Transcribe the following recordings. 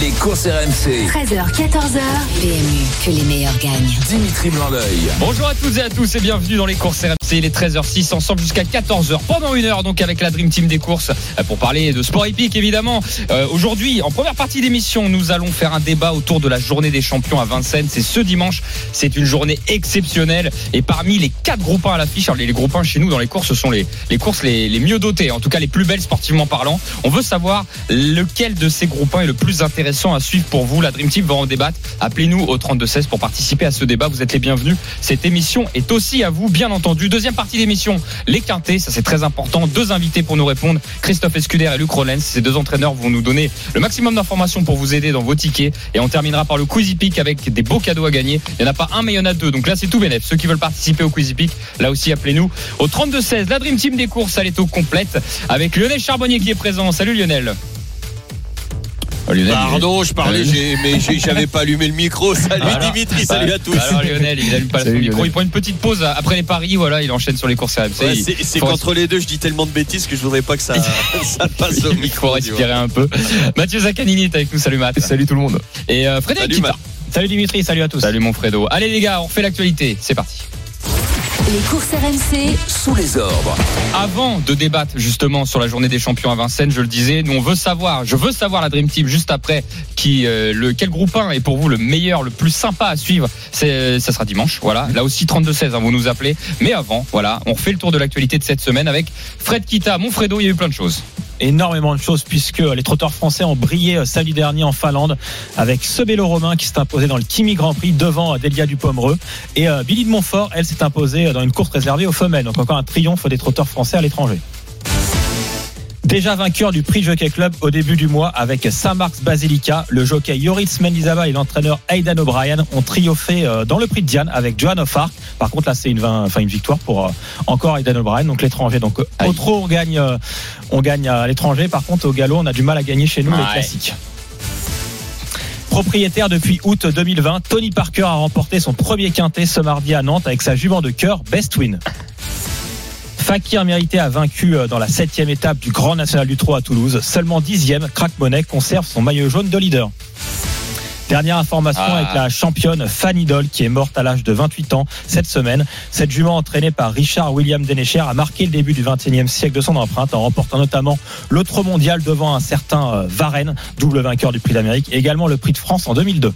Les courses RMC. 13h, 14h. PMU, que les meilleurs gagnent. Dimitri blanc Bonjour à toutes et à tous et bienvenue dans les courses RMC. Il est 13h06 ensemble jusqu'à 14h pendant une heure donc avec la Dream Team des courses euh, pour parler de sport épique évidemment. Euh, Aujourd'hui, en première partie d'émission, nous allons faire un débat autour de la journée des champions à Vincennes. C'est ce dimanche. C'est une journée exceptionnelle et parmi les quatre groupes 1 à l'affiche, alors les, les groupes 1 chez nous dans les courses ce sont les, les courses les, les mieux dotées, en tout cas les plus belles sportivement parlant. On veut savoir lequel de ces groupes 1 est le plus intéressant à suivre pour vous. La Dream Team va en débattre. Appelez-nous au 3216 pour participer à ce débat. Vous êtes les bienvenus. Cette émission est aussi à vous, bien entendu. Deuxième partie d'émission, les quintés. Ça, c'est très important. Deux invités pour nous répondre. Christophe Escuder et Luc Rollens. Ces deux entraîneurs vont nous donner le maximum d'informations pour vous aider dans vos tickets. Et on terminera par le Quizy Peak avec des beaux cadeaux à gagner. Il n'y en a pas un, mais il y en a deux. Donc là, c'est tout bénef. Ceux qui veulent participer au Quizy Peak, là aussi, appelez-nous au 3216. La Dream Team des courses, elle est au complète avec Lionel Charbonnier qui est présent. Salut Lionel. Oh, Lionel, Pardon, je parlais, j'ai- mais j'avais pas allumé le micro. Salut Alors, Dimitri, salut à tous. Alors Lionel, il allume pas son Salut, micro, Lionel. il prend une petite pause après les paris, voilà, il enchaîne sur les courses RMC. Ouais, C'est qu'entre les deux, je dis tellement de bêtises que je voudrais pas que ça, ça passe au il faut micro. respirer un peu. Mathieu Zaccanini est avec nous, salut Matt. Salut tout le monde. Et euh, Frédéric Salut, Kita. Salut Dimitri, salut à tous. Salut mon Fredo. Allez les gars, on refait l'actualité, c'est parti. Les courses RMC, Sous les ordres. Avant de débattre justement sur la journée des champions à Vincennes, je le disais, nous on veut savoir, je veux savoir la Dream Team juste après qui euh, le quel groupe 1 est pour vous le meilleur, le plus sympa à suivre. C'est ça sera dimanche, voilà. Là aussi 32 16 hein, vous nous appelez. Mais avant, voilà, on refait le tour de l'actualité de cette semaine avec Fred Kita, mon Fredo, il y a eu plein de choses. Énormément de choses puisque les trotteurs français ont brillé euh, samedi dernier en Finlande avec ce vélo romain qui s'est imposé dans le Kimi Grand Prix devant euh, Delia Dupomereux. Et euh, Billy de Montfort elle s'est imposée dans une course réservée aux femelles. Donc encore un triomphe des trotteurs français à l'étranger Déjà vainqueur du prix Jockey Club au début du mois avec Saint-Marc's Basilica, le jockey Yoritz Mendizabal et l'entraîneur Aidan O'Brien ont triomphé euh, dans le prix de Diane avec Johan of Arc. Par contre là c'est une, vin- enfin, une victoire pour euh, encore Aidan O'Brien, donc l'étranger. Donc euh, au trot on gagne, on gagne à l'étranger. Par contre au galop on a du mal à gagner chez nous les classiques. Propriétaire depuis août 2020, Tony Parker a remporté son premier quintet ce mardi à Nantes avec sa jument de cœur Best Win. Fakir Mérité a vaincu euh, dans la septième étape du Grand National du Trot à Toulouse. Seulement dixième, Crack Monet conserve son maillot jaune de leader. Dernière information Ah. avec la championne Fanny Doll qui est morte à l'âge de 28 ans cette semaine. Cette jument entraînée par Richard William Denecher a marqué le début du 21e siècle de son empreinte en remportant notamment l'autre mondial devant un certain euh, Varenne, double vainqueur du prix d'Amérique, et également le prix de France en 2002.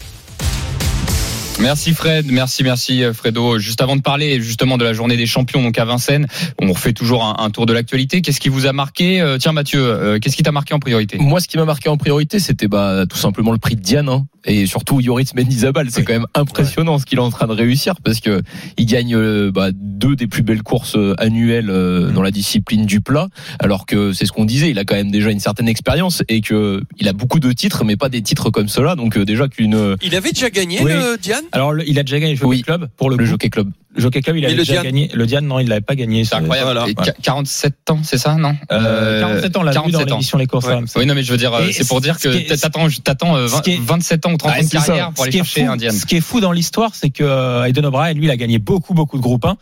Merci Fred, merci, merci euh, Fredo. Juste avant de parler justement de la journée des champions donc à Vincennes, on refait toujours un, un tour de l'actualité. Qu'est-ce qui vous a marqué Euh, Tiens Mathieu, euh, qu'est-ce qui t'a marqué en priorité? Moi, ce qui m'a marqué en priorité, c'était bah, tout simplement le prix de Diane. hein. Et surtout, Yoritz Mendizabal, c'est quand même impressionnant ce qu'il est en train de réussir parce que il gagne euh, bah, deux des plus belles courses annuelles euh, dans la discipline du plat. Alors que c'est ce qu'on disait, il a quand même déjà une certaine expérience et que il a beaucoup de titres, mais pas des titres comme cela. Donc euh, déjà qu'une Il avait déjà gagné, Oui. le Diane? Alors il a déjà gagné le Jockey Oui. Club pour le. Jockey Club. Le Jockey Club, il avait le déjà Diane gagné. Le Diane, non, il l'avait pas gagné. C'est incroyable. Voilà. Et qu- 47 ans, c'est ça, non? Euh, 47 ans, on l'a vu dans 47 ans. l'émission Les Courses Ouais. Oui, non, mais je veux dire, euh, c'est pour dire que t'attends, t'attends euh, ce 20 qui est- 27 ans ou 30 ans de carrière pour aller chercher fou, un Diane. ce qui est fou dans l'histoire, c'est que euh, Aiden O'Brien, lui, il a gagné beaucoup, beaucoup de groupes 1.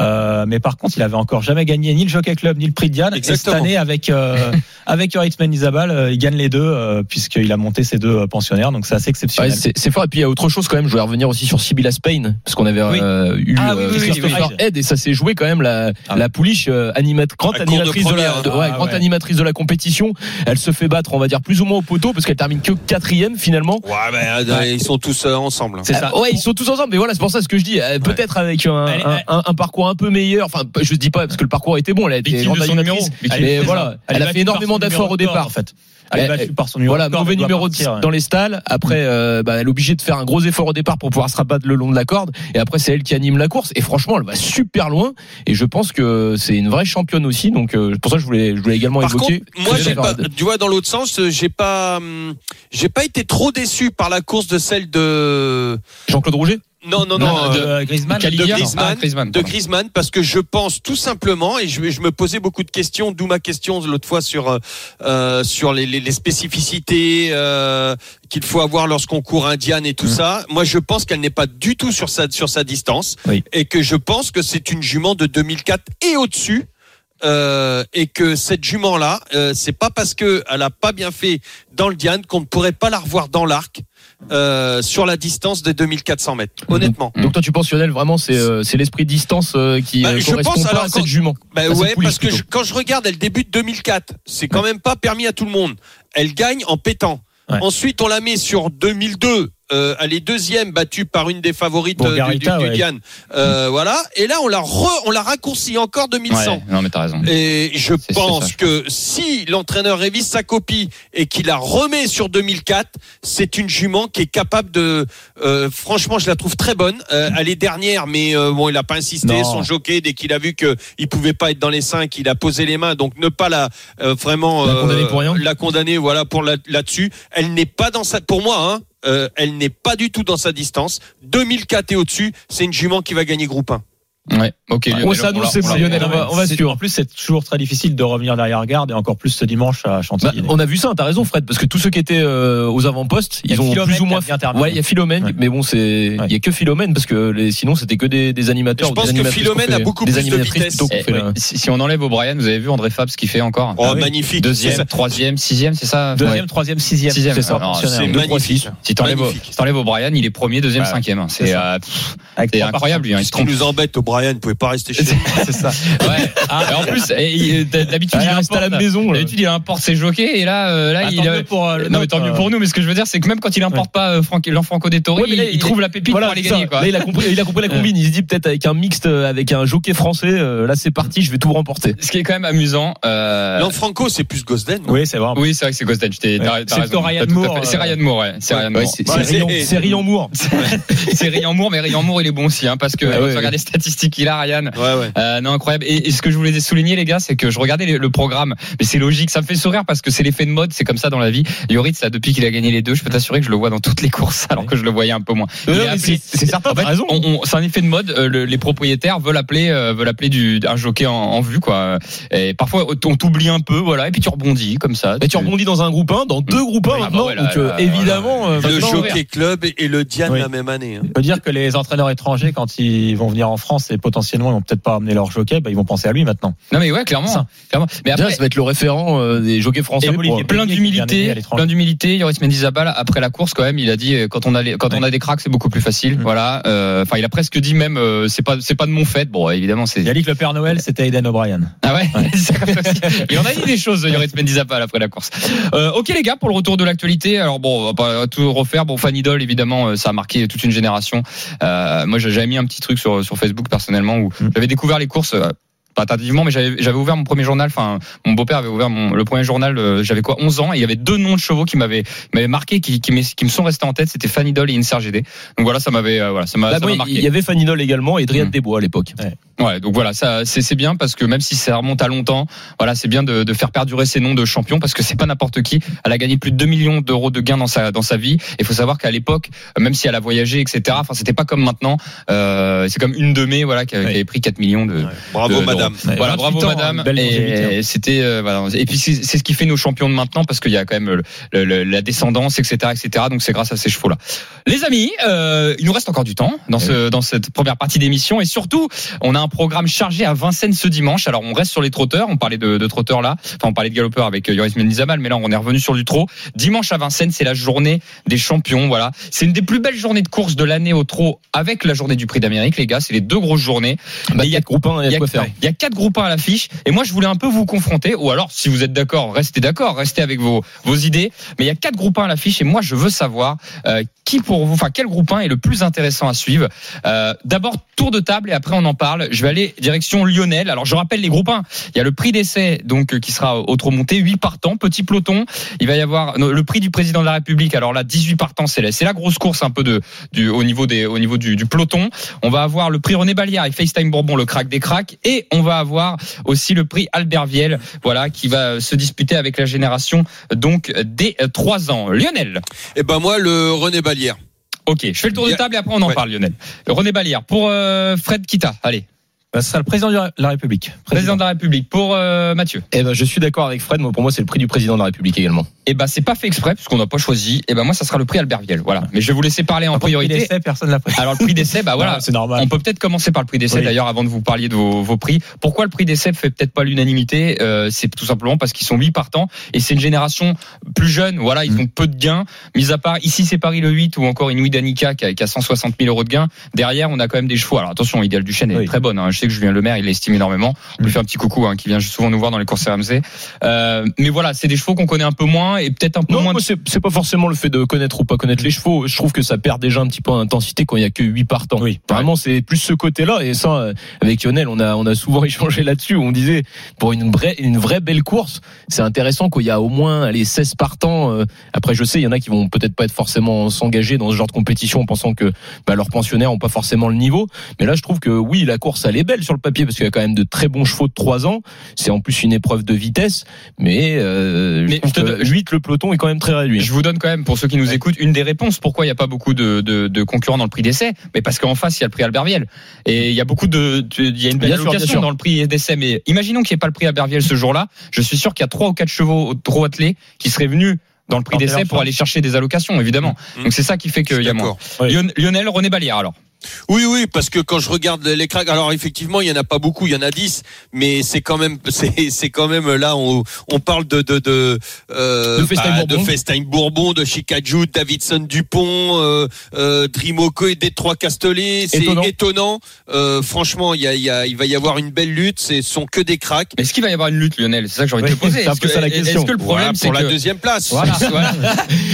Euh, mais par contre, il avait encore jamais gagné ni le Jockey Club, ni le prix de Diane. Et cette année, avec, euh, avec Yoritz Isabal, euh, il gagne les deux, euh, puisqu'il a monté ses deux euh, pensionnaires. Donc c'est assez exceptionnel. c'est c'est fort. Et puis il y a autre chose quand même. Je voulais revenir aussi sur Sibylla Spain parce qu'on avait Oui. euh, eu Ah Christopher et ça s'est joué quand même la, Ah. la pouliche grande animatrice de, la, hein. grande animatrice de la compétition. Elle se fait battre, on va dire plus ou moins au poteau parce qu'elle termine que quatrième finalement. Ouais, mais euh, ils sont tous euh, ensemble. C'est ça. Euh, ouais, ils sont tous ensemble, mais voilà, c'est pour ça ce que je dis. Peut-être avec un, Elle est- un, un- un parcours un peu meilleur. Enfin, je dis pas parce que le parcours était bon. Elle a été grande animatrice, mais voilà, elle, a fait énormément d'efforts au départ. en fait. Elle est battue par son numéro Voilà, mauvais numéro partir, dans les stalles. Après, euh, bah, elle est obligée de faire un gros effort au départ pour pouvoir se rabattre le long de la corde. Et après, c'est elle qui anime la course. Et franchement, elle va super loin. Et je pense que c'est une vraie championne aussi. Donc, euh, pour ça, je voulais, je voulais également Par évoquer. contre, moi, j'ai pas, tu vois, dans l'autre sens, euh, j'ai pas, hum, j'ai pas été trop déçu par la course de celle de Jean-Claude Rouget? Non, non, non, Non, euh, de Griezmann. de Griezmann, Ah, Griezmann, de. Griezmann, parce que je pense tout simplement, et je, je me posais beaucoup de questions, d'où ma question de l'autre fois sur euh, sur les, les, les spécificités euh, qu'il faut avoir lorsqu'on court Indiane et tout ça. Moi, je pense qu'elle n'est pas du tout sur sa sur sa distance, Oui. et que je pense que c'est une jument de 2004 et au-dessus. Euh, et que cette jument là, euh, c'est pas parce que elle a pas bien fait dans le Diane qu'on ne pourrait pas la revoir dans l'arc euh, sur la distance des 2400 mètres. Honnêtement. Donc toi tu penses Lionel vraiment c'est euh, c'est l'esprit de distance euh, qui Bah, euh, je correspond pense, pas alors, à quand- cette jument. Bah ouais, parce que je- quand je regarde, elle débute 2004. C'est quand même pas permis à tout le monde. Elle gagne en pétant. Ouais. Ensuite, on la met sur 2002. Euh, elle est deuxième, battue par une des favorites euh, du, du, Bourgarita, du ouais. Diane. Euh, Voilà. Et là, on la re- on la raccourcit encore 2100. Ouais, non, mais t'as raison. Et je pense ça, je que si l'entraîneur révise sa copie et qu'il la remet sur 2004, c'est une jument qui est capable de. euh, franchement, je la trouve très bonne. Euh, elle est dernière, mais euh, bon, il a pas insisté. Non. Son jockey, dès qu'il a vu que il pouvait pas être dans les cinq, il a posé les mains. Donc ne pas la euh, vraiment La condamner pour rien. la condamner, voilà pour là- là-dessus. elle n'est pas dans sa. Pour moi, hein. Euh, elle n'est pas du tout dans sa distance. 2004 et au-dessus, c'est une jument qui va gagner groupe 1. Ouais, ok. Lionel, Ouais, ça, nous, l'a- c'est l'a- Lionel, on va- on va suivre. En plus, c'est toujours très difficile de revenir derrière garde et encore plus ce dimanche à Bah, Chantilly. on a vu ça, t'as raison Fred, parce que tous ceux qui étaient euh, aux avant-postes, ils ont Philomène plus ou moins. Ouais, il y a Philomène, Ouais. mais bon, c'est il y a que Philomène parce que les, sinon c'était que des, des animateurs. Je ou des pense que Philomène a beaucoup des plus de vitesse. Eh, fait ouais. la- si, si on enlève O'Brien, vous avez vu André Fab ce qu'il fait encore Oh, Ah oui. magnifique. Deuxième, troisième, sixième, c'est ça Deuxième, Ouais. troisième, sixième. Sixième, C'est ça, c'est magnifique. Si t'enlèves Magnifique. si t'enlèves O'Brien, il est premier, deuxième, Ouais. cinquième. hein. C'est euh, incroyable, hein. Il nous embête, O'Brien, ne pouvait pas rester chez nous. C'est ça. Ouais. Et en plus, d'habitude, Ah, il il reste à la importe- maison, là. D'habitude, il importe ses jockeys, et là, euh, là, Ah, il tant a- mieux pour, euh, non, mais tant mieux euh. pour nous, mais ce que je veux dire, c'est que même quand il importe pas euh, Ouais, mais là, il, il- trouve la pépite Voilà, pour aller gagner, quoi. Là, il a compris, il a compris la combine. Il se dit peut-être avec un mixte, euh, avec un jockey français. euh, là, c'est parti, je vais tout remporter. Ce qui est quand même amusant. euh, Lanfranco, c'est plus Gosden. Oui, c'est vrai. Oui, c'est vrai que c'est t'as C'est Ryan Moore, C'est euh, Ryan Moore, ouais. C'est Ryan Moore. c'est Rian- c'est- c'est Rian Moore. C'est Ryan Moore, mais Ryan Moore, il est bon aussi, hein, parce que regardes les statistiques qu'il a, Ryan. Ouais, ouais. Euh, non, incroyable. Et, et ce que je voulais souligner, les gars, c'est que je regardais le, le programme, mais c'est logique. Ça me fait sourire parce que c'est l'effet de mode, c'est comme ça dans la vie. Yoritz, là, depuis qu'il a gagné les deux, je peux t'assurer que je le vois dans toutes les courses, alors que je le voyais un peu moins. C'est- certain, en fait, raison. c'est un effet de mode. euh, le- les propriétaires veulent appeler, euh, veulent appeler du, un jockey en, en vue, quoi. Et parfois, on t'oublie un peu, voilà, et puis tu rebondis comme ça. Mais tu rebondis dans un groupe 1, dans deux groupes 1 Ah bah maintenant. ouais, là, donc, là, évidemment, euh, Le Jockey Club et le Diane Oui. la même année. hein. On peut dire que les entraîneurs étrangers, quand ils vont venir en France et potentiellement ils vont peut-être pas amener leur jockey, bah, ils vont penser à lui maintenant. Non, mais ouais, clairement. Ça. clairement. Mais Déjà, après, ça va être le référent euh, des jockeys français. Pour- Olivier plein vient d'aider d'humilité, plein d'humilité. Yoris Mendizabal après la course quand même, il a dit euh, quand on a les- quand on a des cracks c'est beaucoup plus facile. Mm. Voilà. Euh, Enfin, il a presque dit même euh, c'est pas c'est pas de mon fait. Bon, évidemment c'est. Il a dit que le Père Noël c'était Eden O'Brien. Ah ouais? Aussi. il en a dit des choses Yoris Mendizabal après la course. Euh, ok les gars pour le retour de l'actualité. Alors bon, on va pas tout refaire. Bon, Fanny Doll évidemment, euh, ça a marqué toute une génération. Euh, moi j'avais mis un petit truc sur sur Facebook personnellement où Mm. j'avais découvert les courses. Pas tardivement, mais j'avais j'avais ouvert mon premier journal. Enfin, mon beau-père avait ouvert mon, le premier journal. euh, j'avais quoi, 11 ans, et il y avait deux noms de chevaux qui m'avaient m'avaient marqué, qui, qui, qui me sont restés en tête. C'était Fanny Doll et Inser GD. Donc voilà, ça m'avait euh, voilà, ça m'a Bah, ça m'a marqué. il y avait Fanny Doll également et Driade Mm. Desbois à l'époque. Ouais, donc voilà, ça c'est c'est bien parce que même si ça remonte à longtemps, voilà, c'est bien de, de faire perdurer ces noms de champions parce que c'est pas n'importe qui. Elle a gagné plus de 2 millions d'euros de gains dans sa dans sa vie. Il faut savoir qu'à l'époque, même si elle a voyagé, etc. Enfin, c'était pas comme maintenant. Euh, c'est comme une de mes, voilà, qui, avait pris 4 millions de. Bravo, de- madame. Voilà, 28 bravo ans, madame. longévité, hein. Et c'était euh, voilà. Et puis c'est ce qui fait nos champions de maintenant parce qu'il y a quand même le- le- le- la descendance, etc., etc. Donc c'est grâce à ces chevaux-là. Les amis, euh, il nous reste encore du temps dans ce dans cette première partie d'émission et surtout on a un programme chargé à Vincennes ce dimanche. Alors on reste sur les trotteurs. On parlait de, de trotteurs là. Enfin on parlait de galopeurs avec euh, Yoris Mendizabal, mais là on est revenu sur du trot. Dimanche à Vincennes, c'est la journée des champions. Voilà, c'est une des plus belles journées de course de l'année au trot avec la journée du Prix d'Amérique, les gars. C'est les deux grosses journées. Bah, il y a quatre groupes 1, il y a de quoi faire. il y a quatre groupes 1 à l'affiche. Et moi je voulais un peu vous confronter ou alors si vous êtes d'accord restez d'accord restez avec vos vos idées. Mais il y a quatre groupes 1 à l'affiche et moi je veux savoir euh, qui pour vous enfin quel groupe 1 est le plus intéressant à suivre. Euh, d'abord tour de table et après on en parle. Je vais aller direction Lionel. Alors je rappelle les groupes 1 il y a le prix d'essai donc euh, qui sera au trop monté 8 partants petit peloton. Il va y avoir le prix du président de la République. Alors là 18 partants c'est la, c'est la grosse course un peu de du au niveau des au niveau du, peloton. On va avoir le prix René Ballière avec FaceTime Bourbon, le crack des cracks. Et on va avoir aussi le prix Albert Viel, voilà, qui va se disputer avec la génération donc des 3 ans. Lionel? Et ben moi, le René Ballière. Ok, je fais le tour de table et après on en Ouais. parle, Lionel. René Balière pour euh, Fred Kita. Allez, Ce sera le président de la République. président de la République. Pour euh, Mathieu. Eh ben, je suis d'accord avec Fred. Moi, pour moi, c'est le prix du président de la République également. Eh ben, c'est pas fait exprès puisqu'on n'a pas choisi. Eh ben, moi, ça sera le prix Albert Viel. Voilà. Mais je vais vous laisser parler en Après, il priorité. essaie, personne l'a pris. Alors, le prix d'essai, bah voilà. C'est normal. On peut peut-être commencer par le prix d'essai Oui. d'ailleurs avant de vous parler de vos, vos prix. Pourquoi le prix d'essai fait peut-être pas l'unanimité Euh, C'est tout simplement parce qu'ils sont huit partants et c'est une génération plus jeune. Voilà, ils Mm. ont peu de gains. Mis à part ici c'est Paris le 8 ou encore Inouï Danica qui a, qui a 160 000 euros de gains. Derrière on a quand même des chevaux. Alors attention, Idéal Duchesne est Oui. très bonne. hein. Je sais que Julien Lemaire il l'estime énormément. On lui fait un petit coucou hein, qui vient souvent nous voir dans les courses RMC. Euh, mais voilà, c'est des chevaux qu'on connaît un peu moins et peut-être un peu Non, moins. moi, c'est pas forcément le fait de connaître ou pas connaître les chevaux. Je trouve que ça perd déjà un petit peu en intensité quand il y a que 8 partants. Oui. Vraiment, c'est plus ce côté-là. Et ça, euh, avec Lionel, on a, on a souvent échangé là-dessus. On disait, pour une vraie, une vraie belle course, c'est intéressant qu'il y a au moins, les 16 partants. euh, Après, je sais, il y en a qui vont peut-être pas être forcément s'engager dans ce genre de compétition en pensant que, bah, leurs pensionnaires ont pas forcément le niveau. Mais là, je trouve que oui, la course, elle est belle sur le papier parce qu'il y a quand même de très bons chevaux de 3 ans. C'est en plus une épreuve de vitesse. Mais, euh, Mais je trouve je te que donne- 8, le peloton est quand même très réduit. Je vous donne quand même, pour ceux qui nous écoutent, une des réponses. Pourquoi il n'y a pas beaucoup de, de, de concurrents dans le prix d'essai? Mais parce qu'en face, il y a le prix Albert Viel. Et il y a beaucoup de, il y a une belle allocation dans le prix d'essai. Mais imaginons qu'il n'y ait pas le prix Albert Viel ce jour-là. Je suis sûr qu'il y a trois ou quatre chevaux trop attelés qui seraient venus dans le prix d'essai pour aller chercher des allocations, évidemment. Mmh. Donc c'est ça qui fait qu'il y a moins. Oui. Lionel, René Balière, alors. Oui, oui, parce que quand je regarde les cracks, alors effectivement, il y en a pas beaucoup, il y en a 10, mais c'est quand même, c'est, c'est quand même là, on, on parle de de de, euh, De bah, Bourbon. de Bourbon, de Chicajou, Davidson Dupont, euh, euh, Drimoco et Détroit Castellet, c'est Étonnant. étonnant. Euh, franchement, il y a, il y a, il va y avoir une belle lutte. Ce sont que des cracks. Mais est-ce qu'il va y avoir une lutte, Lionel? C'est ça que j'ai envie de te poser. c'est un Est-ce peu que, ça la est-ce question. que le problème, Voilà, c'est pour la deuxième place. voilà, voilà.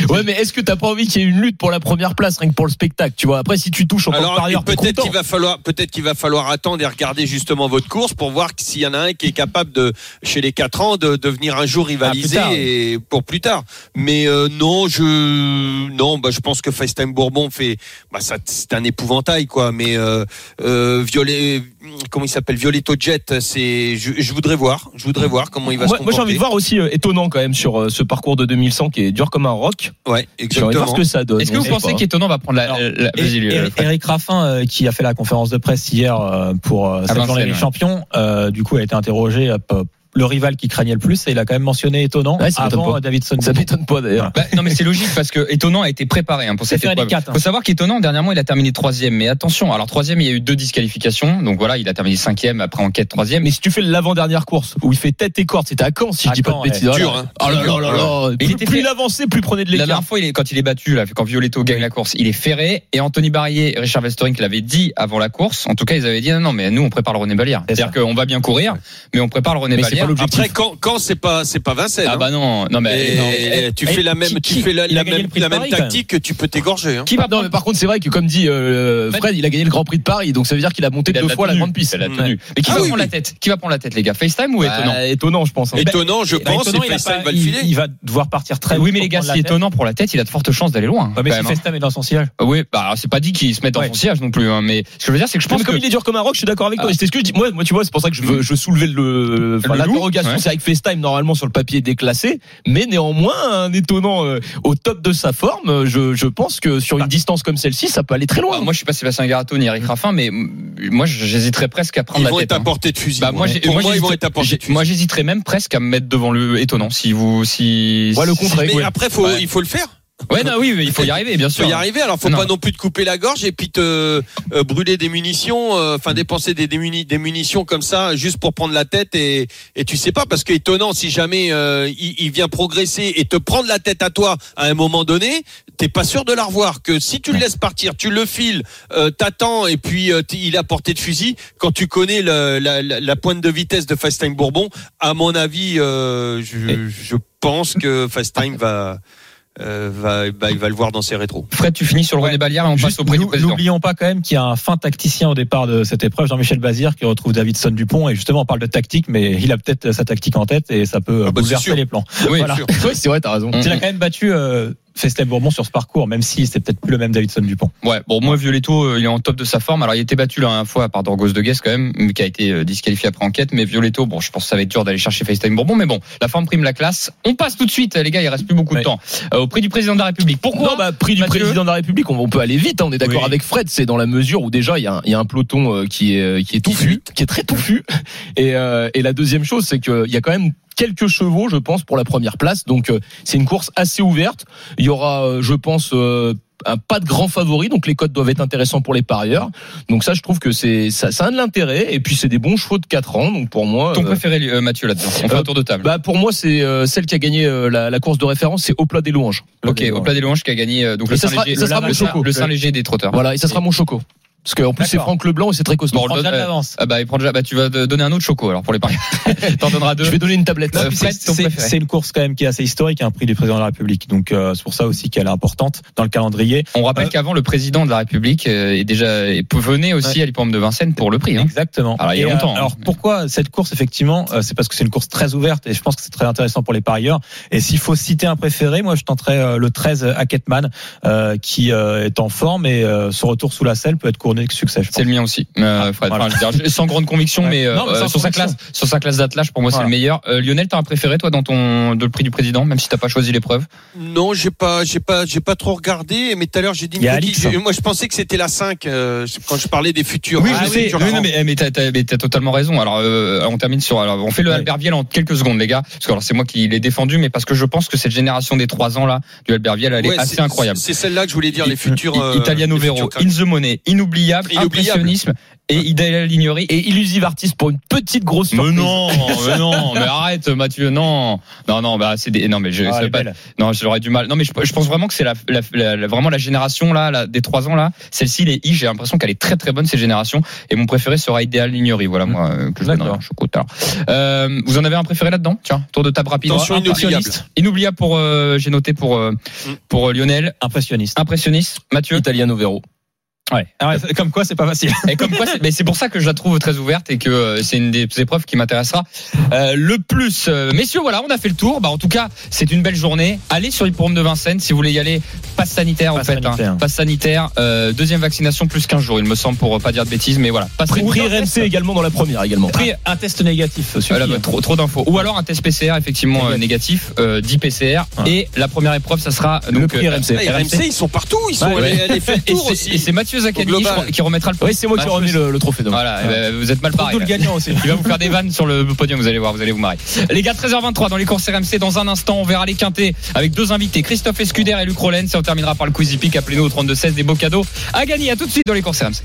Ouais, mais est-ce que t'as pas envie qu'il y ait une lutte pour la première place, rien que pour le spectacle, tu vois? Après, si tu touches en tant que Alors parieur, peut-être qu'il va falloir peut-être qu'il va falloir attendre et regarder justement votre course pour voir s'il y en a un qui est capable de chez les 4 ans de devenir un jour rivaliser Ah, plus tard, et pour plus tard. Mais euh, non, je non, bah je pense que FaceTime Bourbon fait bah ça c'est un épouvantail quoi, mais euh, euh, Violet comment il s'appelle? Violetto Jet, c'est je, je voudrais voir, je voudrais voir comment il va Moi, se moi, j'ai envie comporter. de voir aussi euh, étonnant quand même sur euh, ce parcours de 2100 qui est dur comme un roc. Ouais, J'ai envie de voir exactement. ce que ça donne. Est-ce que On vous pensez qu'étonnant va prendre la, Alors, la- vas-y, et- Lionel. Eric Raffin, euh, qui a fait la conférence de presse hier euh, pour euh, cette journée des champions, euh, du coup, a été interrogé le rival qui craignait le plus et il a quand même mentionné étonnant Ouais, avant pas. euh, Davidson. Ça m'étonne pas d'ailleurs. Bah, non mais c'est logique parce que étonnant a été préparé hein, pour cette épreuve. quatre, hein. Faut savoir qu'étonnant dernièrement il a terminé troisième, mais attention. Alors troisième il y a eu deux disqualifications, donc voilà il a terminé cinquième après enquête troisième. Mais si tu fais l'avant-dernière course où il fait tête et corde, c'était à Caen si je À dis pas de bêtises. Oh Dur, hein. Oh là là là là. Il Plus, était plus fait- il avançait, plus il prenait de La l'écart. dernière fois, il est, quand il est battu, là, quand Violetto gagne la course, il est ferré. Et Anthony Barrier et Richard Westering qui l'avaient dit avant la course. En tout cas, ils avaient dit non, non, mais nous, on prépare le René Balière. C'est C'est-à-dire qu'on va bien courir, mais on prépare le René Balière. Pas. Après quand quand c'est pas c'est pas Vincennes. Ah hein. bah non, non mais Et non. tu fais la même, qui- tu fais la, même, la même Paris, tactique, tu peux t'égorger. Hein. qui va Non, prendre mais par contre, c'est vrai que comme dit euh, Fred, il a gagné le Grand Prix de Paris, donc ça veut dire qu'il a monté deux fois la tenue. grande piste. La tenue. Mais qui Ah va oui, prendre oui. la tête Qui va prendre la tête, les gars FaceTime ou étonnant Bah, étonnant, je pense. hein. Étonnant, je Bah, pense, étonnant, FaceTime va le il- filer. il va devoir partir très Oui, mais les gars, tête. étonnant pour la tête, il a de fortes chances d'aller loin. Ouais, mais si hein. Festam est dans son sillage. Oui, bah c'est pas dit qu'il se mette dans son sillage non plus. hein, mais ce que je veux dire, c'est que je Non, pense mais que comme il est dur comme un rock, je suis d'accord avec toi. Ah. C'est ce que je dis. Moi, moi, tu vois, c'est pour ça que je veux, je soulevais le, enfin, l'interrogation. ouais. C'est avec FaceTime, normalement, sur le papier déclassé. Mais néanmoins, un étonnant euh, au top de sa forme, euh, je, je pense que sur une distance comme celle-ci, ça peut aller très loin. Ah, moi, je suis pas Sébastien Garato ni Eric Raffin, mais mm, moi, j'hésiterais presque à prendre Ils la vont tête. être à hein. portée de fusil. Bah, moi, j'ai- pour moi, ils vont j'hésiterais- être à portée de fusil. moi, j'hésiterais même presque à me mettre devant le étonnant. Si vous, si. Ouais, le si- contre, Mais ouais. après, faut, Ouais. il faut le faire. Ouais, non, oui, mais il faut y arriver, bien Il faut sûr. y arriver. Alors, faut Non. pas non plus te couper la gorge et puis te euh, brûler des munitions, euh, enfin dépenser des, des, muni- des munitions comme ça juste pour prendre la tête et, et tu sais pas parce que étonnant si jamais euh, il, il vient progresser et te prendre la tête à toi à un moment donné, t'es pas sûr de la revoir. Que si tu le laisses partir, tu le files, euh, t'attends et puis euh, il est à portée de fusil. Quand tu connais le- la, la, la pointe de vitesse de Fast Time Bourbon, à mon avis, euh, je, je pense que Fast Time va euh, va, bah, il va le voir dans ses rétros. Fred, tu finis sur le Ouais. René Balière et on Juste, passe au prix du nous- président. N'oublions pas quand même qu'il y a un fin tacticien au départ de cette épreuve, Jean-Michel Bazir, qui retrouve Davidson Dupont. Et justement, on parle de tactique, mais il a peut-être sa tactique en tête et ça peut Ah bah, bouleverser les plans. Oui, Voilà. c'est vrai, t'as raison. Mm. Il a quand même battu euh, Festin Bourbon sur ce parcours, même si c'est peut-être plus le même Davidson Dupont. Ouais, bon, moi, Violetto, euh, il est en top de sa forme. Alors, il a été battu la dernière fois par Dorgos de Guest, quand même, mais qui a été euh, disqualifié après enquête. Mais Violetto, bon, je pense que ça va être dur d'aller chercher FaceTime Bourbon. Mais bon, la forme prime la classe. On passe tout de suite, les gars, il reste plus beaucoup de temps. Euh, au prix du président de la République. Pourquoi Non, bah, prix du Mathieu président de la République, on, on peut aller vite. hein, on est d'accord Oui. avec Fred. C'est dans la mesure où déjà il y a un, il y a un peloton euh, qui est qui est touffu, qui est très touffu. Et, euh, et la deuxième chose, c'est qu'il y a quand même quelques chevaux, je pense, pour la première place. Donc euh, c'est une course assez ouverte. Il y aura, euh, je pense. euh, un pas de grands favoris, donc les codes doivent être intéressants pour les parieurs. Donc ça, je trouve que c'est ça, ça a de l'intérêt. Et puis c'est des bons chevaux de 4 ans. Donc pour moi, Ton euh, préféré, euh, Mathieu, là-dedans On fait euh, un tour de table. bah pour moi c'est euh, celle qui a gagné euh, la, la course de référence, c'est Au plat des louanges. ok, au plat des louanges qui a gagné euh, donc Et le Saint-Léger des trotteurs. Voilà, et ça sera mon choco. Parce qu'en plus c'est. Franck Leblanc et c'est très costaud. Bon, Prends le déjà donne- de l'avance. Ah bah, il prend déjà, bah, tu vas te donner un autre choco, alors, pour les paris. T'en donneras deux. Je vais donner une tablette. Euh, c'est- une course quand même qui est assez historique, un prix du président de la République. Donc euh, c'est pour ça aussi qu'elle est importante dans le calendrier. On rappelle Euh, qu'avant, le président de la République euh, est déjà, venait aussi à l'hippodrome de Vincennes pour le prix, hein. Exactement. Alors, il y a longtemps, euh, hein. alors pourquoi cette course effectivement euh, C'est parce que c'est une course très ouverte et je pense que c'est très intéressant pour les parieurs. Et s'il faut citer un préféré, moi je tenterais euh, le 13 Hacketman euh, qui euh, est en forme et euh, son retour sous la selle peut être couronné de succès. Je pense. C'est le mien aussi, euh, Fred. voilà. Enfin, je veux dire, sans grande conviction, Ouais. mais, euh, Non, mais sans euh, sur sa classe, sur sa classe d'attelage, pour moi, c'est le meilleur. Euh, Lionel, t'as un préféré, toi, dans ton, de le prix du président, même si t'as pas choisi l'épreuve? Non, j'ai pas, j'ai pas, j'ai pas trop regardé. Mais tout à l'heure, j'ai dit une. Alix, hein. Moi, je pensais que c'était la 5 euh, quand je parlais des futurs. Oui, Ah, je sais. futurs Oui, non, grands. mais, mais t'as, t'as- mais t'as totalement raison. Alors, euh, on termine sur. Alors, on fait le Ouais. Albert Viel en quelques secondes, les gars. Parce que alors, c'est moi qui l'ai défendu, mais parce que je pense que cette génération des trois ans là du Albert Viel, elle est assez incroyable. C'est celle-là que je voulais dire, les futurs. Italiano Vero, In the Money, inoubliable, Inoubliable. impressionnisme et Idéal Lignerie. Et Illusive Artist pour une petite grosse Mais surprise. non, mais non, mais arrête, Mathieu, non, non, non, bah c'est des, non, mais je, Ah, pas- non, j'aurais du mal. Non, mais je, je pense vraiment que c'est la, la- la- la- vraiment la génération là, la- des trois ans là. Celle-ci, les I, j'ai l'impression qu'elle est très très bonne cette génération. Et mon préféré sera Idéal Lignerie. Voilà moi euh, que je donnerai l'heure. Euh, vous en avez un préféré là-dedans? Tiens, tour de table rapide. Attention, inoubliable. Impressionniste. Inoubliable pour, euh, j'ai noté pour euh, pour euh, Lionel. Impressionniste. Impressionniste, Mathieu. Italiano Vero. Ouais. Ah comme quoi c'est pas facile. Et comme quoi, c'est- mais c'est pour ça que je la trouve très ouverte et que euh, c'est une des épreuves qui m'intéressera euh, le plus. Euh, messieurs, voilà, on a fait le tour. Bah, en tout cas, c'est une belle journée. Allez sur l'hippodrome de Vincennes si vous voulez y aller. Passe sanitaire, en fait. sanitaire. Hein. Passe sanitaire. euh, deuxième vaccination plus 15 jours, il me semble, pour pas dire de bêtises. Mais voilà. Passe Prix, prix RMC également dans la première également. Pris un test négatif. suffit. Voilà, bah, trop, trop d'infos. Ou alors un test PCR effectivement euh, négatif, euh, 10 PCR. Ouais. Et la première épreuve, ça sera Le donc prix euh, RMC. Ah, RMC, ils sont partout. Ils sont. Ouais, ouais. Le Et c'est- aussi. Mathieu Zaccani qui remettra le Oui, c'est moi qui ai remis le, le trophée. Voilà, eh ben, vous êtes mal paré. Double gagnant aussi. Il va vous faire des vannes sur le podium, vous allez voir, vous allez vous marrer. Les gars, 13h23 dans les courses RMC. Dans un instant, on verra les quintés avec deux invités, Christophe Escuder et Luc Rollens. Et on terminera par le Quizy Peak. Appelez-nous au 32-16 des beaux cadeaux à gagner. À tout de suite dans les courses RMC.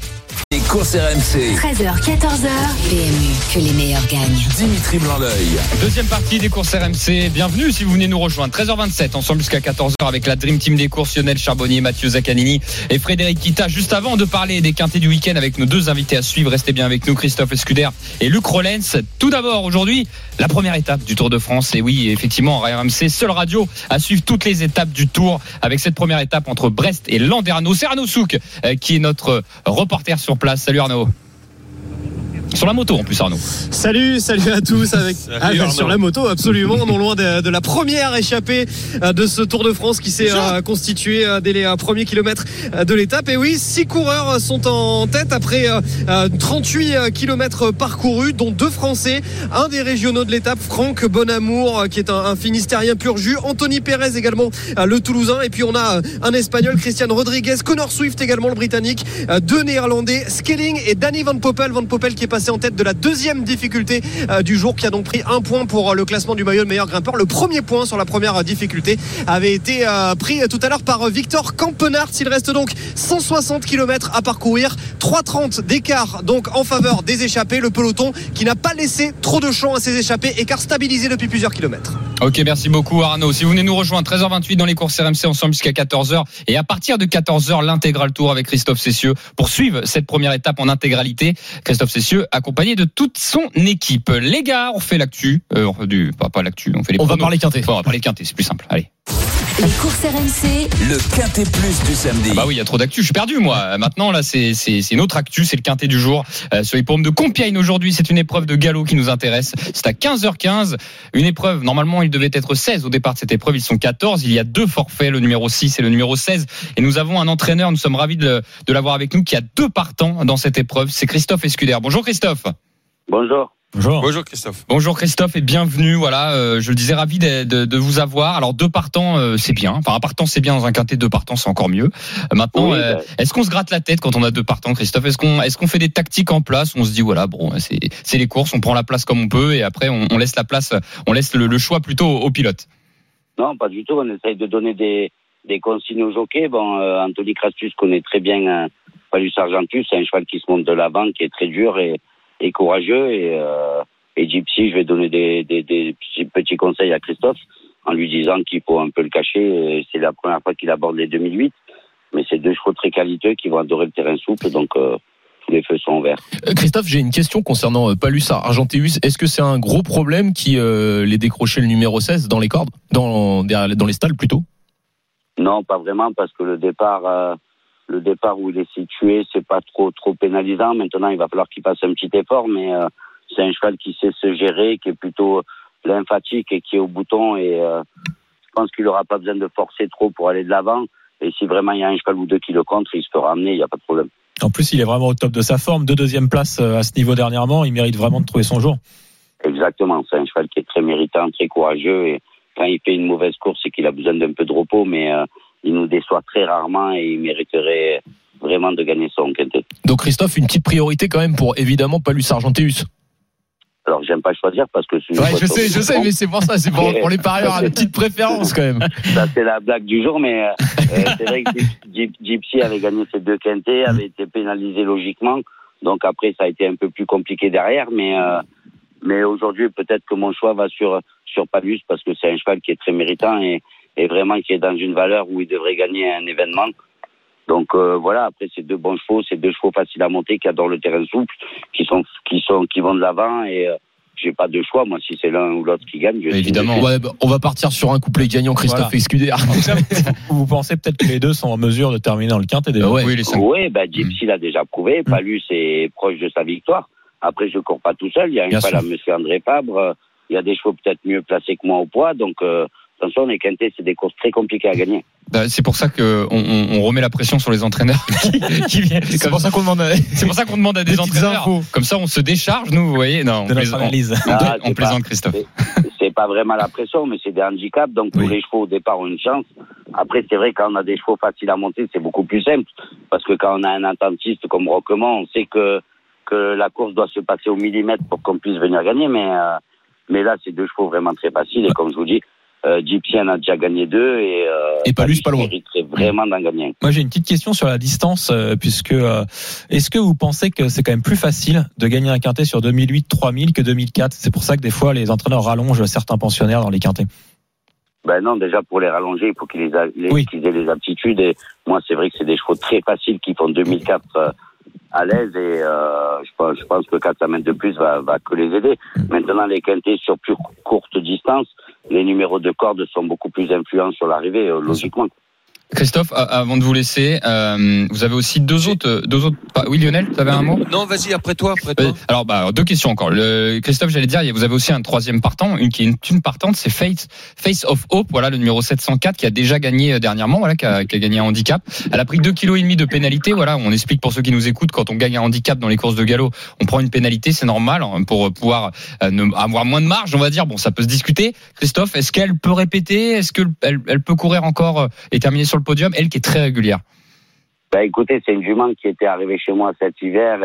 Courses RMC. 13h, 14h. PMU, que les meilleurs gagnent. Dimitri Blanc-L'œil. Deuxième partie des courses RMC. Bienvenue si vous venez nous rejoindre. 13h27, ensemble jusqu'à 14h avec la Dream Team des courses, Lionel Charbonnier, Mathieu Zaccanini et Frédéric Kita. Juste avant de parler des quintés du week-end avec nos deux invités à suivre, restez bien avec nous, Christophe Escuder et Luc Rollens. Tout d'abord, aujourd'hui, la première étape du Tour de France. Et oui, effectivement, RMC, seule radio à suivre toutes les étapes du Tour avec cette première étape entre Brest et Landerneau. C'est Arnaud Souk euh, qui est notre reporter sur place. Salut Arnaud. Sur la moto en plus Arnaud. Salut, salut à tous avec ah, sur la moto absolument non loin de, de la première échappée euh, de ce Tour de France qui s'est euh, constitué euh, dès les premiers kilomètres de l'étape. Et oui, six coureurs sont en tête après euh, euh, 38 euh, kilomètres parcourus dont deux Français, un des régionaux de l'étape Franck Bonamour qui est un, un Finistérien pur jus, Anthony Pérez également le Toulousain. Et puis on a un Espagnol Christian Rodriguez, Connor Swift également le Britannique, deux Néerlandais Skelling et Danny Van Poppel, Van Poppel qui est passé en tête de la deuxième difficulté euh, du jour qui a donc pris un point pour euh, le classement du maillot de meilleur grimpeur. Le premier point sur la première euh, difficulté avait été pris tout à l'heure par Victor Campenart. Il reste donc 160 km à parcourir, 3,30 d'écart donc en faveur des échappés. Le peloton qui n'a pas laissé trop de champ à ses échappés, écart stabilisé depuis plusieurs kilomètres. Ok, merci beaucoup Arnaud. Si vous venez nous rejoindre, 13h28 dans les courses RMC ensemble jusqu'à 14h. Et à partir de 14h, l'intégral tour avec Christophe Cessieux pour suivre cette première étape en intégralité. Christophe Cessieux accompagné de toute son équipe. Les gars, on fait l'actu. Euh, du, pas, pas l'actu, on fait les On va parler quinté. Bon, on va parler quinté, c'est plus simple. Allez. Les courses RMC, Le Quintet Plus du samedi. Ah bah oui, il y a trop d'actu. Je suis perdu, moi. Maintenant, là, c'est c'est c'est une autre actu. C'est le quintet du jour euh, sur les pommes de Compiègne aujourd'hui. C'est une épreuve de galop qui nous intéresse. C'est à 15h15. Une épreuve. Normalement, il devait être 16 au départ de cette épreuve. Ils sont 14. Il y a deux forfaits, le numéro 6 et le numéro 16. Et nous avons un entraîneur. Nous sommes ravis de, de l'avoir avec nous qui a deux partants dans cette épreuve. C'est Christophe Escuder. Bonjour Christophe. Bonjour. Bonjour. Bonjour Christophe. Bonjour Christophe et bienvenue. Voilà, euh, je le disais ravi de, de- de vous avoir. Alors deux partants, euh, c'est bien. Enfin un partant c'est bien dans un quintet, deux partants c'est encore mieux. Euh, maintenant, Oui, euh, bah. est-ce qu'on se gratte la tête quand on a deux partants, Christophe? Est-ce qu'on est-ce qu'on fait des tactiques en place On se dit voilà, bon, c'est c'est les courses, on prend la place comme on peut et après on, on laisse la place, on laisse le, le choix plutôt au, au pilote? Non, pas du tout. On essaye de donner des, des consignes aux jockeys. Bon, euh, Anthony Crastus connaît très bien euh, Palus Argentus. C'est un cheval qui se monte de l'avant, qui est très dur et, et courageux. Et, euh, et Gypsy, je vais donner des, des, des petits, conseils à Christophe en lui disant qu'il faut un peu le cacher. C'est la première fois qu'il aborde les 2008. Mais c'est deux chevaux très qualiteux qui vont adorer le terrain souple. Donc, euh, tous les feux sont verts. Euh, Christophe, j'ai une question concernant euh, Palus Argenteus. Est-ce que c'est un gros problème qui euh, les décrochait le numéro 16 dans les cordes, dans, dans les stalles plutôt? Non, pas vraiment, parce que le départ, le départ où il est situé, c'est pas trop trop pénalisant. Maintenant, il va falloir qu'il fasse un petit effort, mais euh, c'est un cheval qui sait se gérer, qui est plutôt lymphatique et qui est au bouton. Et euh, je pense qu'il n'aura pas besoin de forcer trop pour aller de l'avant. Et si vraiment il y a un cheval ou deux qui le contre, il se fera amener, il n'y a pas de problème. En plus, il est vraiment au top de sa forme. Deux deuxième place euh, à ce niveau dernièrement. Il mérite vraiment de trouver son jour. Exactement, c'est un cheval qui est très méritant, très courageux. Et quand il fait une mauvaise course, c'est qu'il a besoin d'un peu de repos, mais euh, il nous déçoit très rarement et il mériterait vraiment de gagner son quintet. Donc Christophe, une petite priorité quand même pour évidemment Palus Argenteus. Alors, j'aime pas choisir parce que c'est Ouais, je sais, je sais, mais c'est pour ça, c'est pour, pour les parieurs, une petite préférence quand même. Ça, c'est la blague du jour, mais euh, euh, c'est vrai que Gyp- Gypsy avait gagné ses deux quintés, avait été pénalisé logiquement. Donc après, ça a été un peu plus compliqué derrière, mais euh, mais aujourd'hui, peut-être que mon choix va sur sur Palus parce que c'est un cheval qui est très méritant et, et vraiment qui est dans une valeur où il devrait gagner un événement. Donc euh, voilà, après c'est deux bons chevaux, c'est deux chevaux faciles à monter qui adorent le terrain souple, qui sont qui sont qui vont de l'avant et euh, j'ai pas de choix moi si c'est l'un ou l'autre qui gagne. Je Évidemment. Ouais, bah, on va partir sur un couplet gagnant Christophe Voilà. Vous pensez peut-être que les deux sont en mesure de terminer dans le quintet déjà Ouais. Oui, les cinq. Oui, ben, Gypsy l'a déjà prouvé. Palus est proche de sa victoire. Après, je cours pas tout seul. Il y a un Bien cheval à Monsieur André Fabre. Euh, Il y a des chevaux peut-être mieux placés que moi au poids. Donc, euh, attention, les quintés, c'est des courses très compliquées à gagner. Bah, c'est pour ça que on, remet la pression sur les entraîneurs. qui, qui viennent. C'est pour ça qu'on demande. à- C'est pour ça qu'on demande à des entraîneurs. infos. Comme ça, on se décharge, nous, vous voyez. Non, on plaisante, Ah, on plaisante, pas- Christophe. C'est pas vraiment la pression, mais c'est des handicaps. Donc, tous les chevaux au départ ont une chance. Après, c'est vrai, quand on a des chevaux faciles à monter, c'est beaucoup plus simple. Parce que quand on a un attentiste comme Roquemont, on sait que, que la course doit se passer au millimètre pour qu'on puisse venir gagner. Mais, euh, mais là, c'est deux chevaux vraiment très faciles. Et comme je vous dis, euh, Gypsy en a déjà gagné deux. Et, euh, Et Palus, pas loin. mériterait vraiment d'en gagner un. Moi, j'ai une petite question sur la distance, euh, puisque euh, est-ce que vous pensez que c'est quand même plus facile de gagner un quintet sur 2008, 3000 que 2004 C'est pour ça que des fois, les entraîneurs rallongent certains pensionnaires dans les quintets. Ben non, déjà pour les rallonger, il faut qu'ils les Oui. aient les aptitudes. Et moi, c'est vrai que c'est des chevaux très faciles qui font 2004 euh, à l'aise. Et euh, je, pense, je pense que 4 mètres de plus va, va que les aider. Maintenant, les quintés sur plus courte distance, les numéros de corde sont beaucoup plus influents sur l'arrivée, euh, logiquement. Christophe, avant de vous laisser, euh, vous avez aussi deux autres, deux autres. pas- Oui, Lionel, vous avez un mot? Non, vas-y, après toi, après toi. Euh, Alors, bah, deux questions encore. Le, Christophe, j'allais dire, vous avez aussi un troisième partant, une qui est une, une partante, c'est Face, Face of Hope, voilà, le numéro 704, qui a déjà gagné euh, dernièrement, voilà, qui a, qui a gagné un handicap. Elle a pris deux kilos et demi de pénalité, voilà. On explique pour ceux qui nous écoutent, quand on gagne un handicap dans les courses de galop, on prend une pénalité, c'est normal, hein, pour pouvoir euh, ne- avoir moins de marge, on va dire. Bon, ça peut se discuter. Christophe, est-ce qu'elle peut répéter? Est-ce qu'elle elle peut courir encore euh, et terminer sur le podium Elle qui est très régulière. Ben, écoutez, c'est une jument qui était arrivée chez moi cet hiver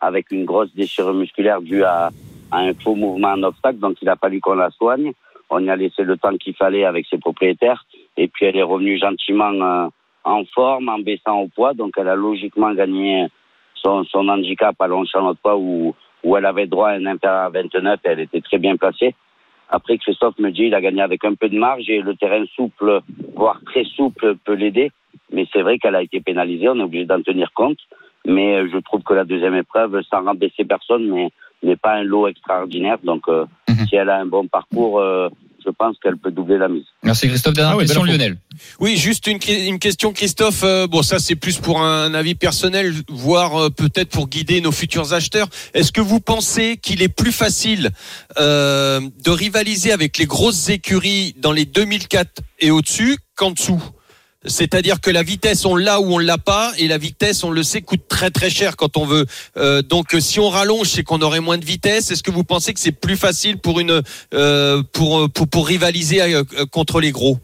avec une grosse déchirure musculaire due à, un faux mouvement en obstacle, donc il a fallu qu'on la soigne. On y a laissé le temps qu'il fallait avec ses propriétaires et puis elle est revenue gentiment euh, en forme, en baissant au poids, donc elle a logiquement gagné son, handicap à longchamp notre poids où, où elle avait droit à un inférieur à 29 et elle était très bien placée. Après, Christophe me dit il a gagné avec un peu de marge et le terrain souple, voire très souple, peut l'aider. Mais c'est vrai qu'elle a été pénalisée, on est obligé d'en tenir compte. Mais euh, je trouve que la deuxième épreuve, sans rabaisser personne, mais n'est pas un lot extraordinaire. Donc, euh, Mhm. si elle a un bon parcours, euh, je pense qu'elle peut doubler la mise. Merci Christophe. Dernière Ah question, info. Lionel. Oui, juste une, une question, Christophe. Euh, bon, ça c'est plus pour un avis personnel, voire euh, peut-être pour guider nos futurs acheteurs. Est-ce que vous pensez qu'il est plus facile euh, de rivaliser avec les grosses écuries dans les 2004 et au-dessus qu'en dessous? C'est-à-dire que la vitesse, on l'a ou on l'a pas, et la vitesse, on le sait, coûte très très cher quand on veut. Euh, donc, euh, si on rallonge, c'est qu'on aurait moins de vitesse. Est-ce que vous pensez que c'est plus facile pour une euh, pour, pour pour rivaliser euh, contre les gros?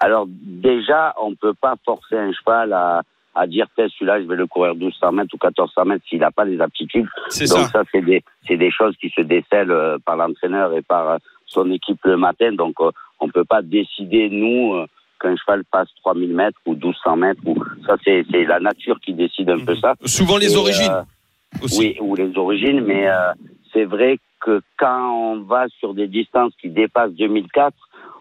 Alors déjà, on peut pas forcer un cheval à, à dire celui-là, je vais le courir 1200 mètres ou 1400 mètres s'il n'a pas les aptitudes. C'est Donc ça. ça, c'est des, c'est des choses qui se décèlent euh, par l'entraîneur et par euh, son équipe le matin. Donc euh, on peut pas décider, nous, euh, qu'un cheval passe 3000 mètres ou 1200 mètres. Ou... Ça, c'est, la nature qui décide un peu ça. Souvent les Et, origines euh, aussi. Oui, ou les origines, mais euh, c'est vrai que quand on va sur des distances qui dépassent 2004,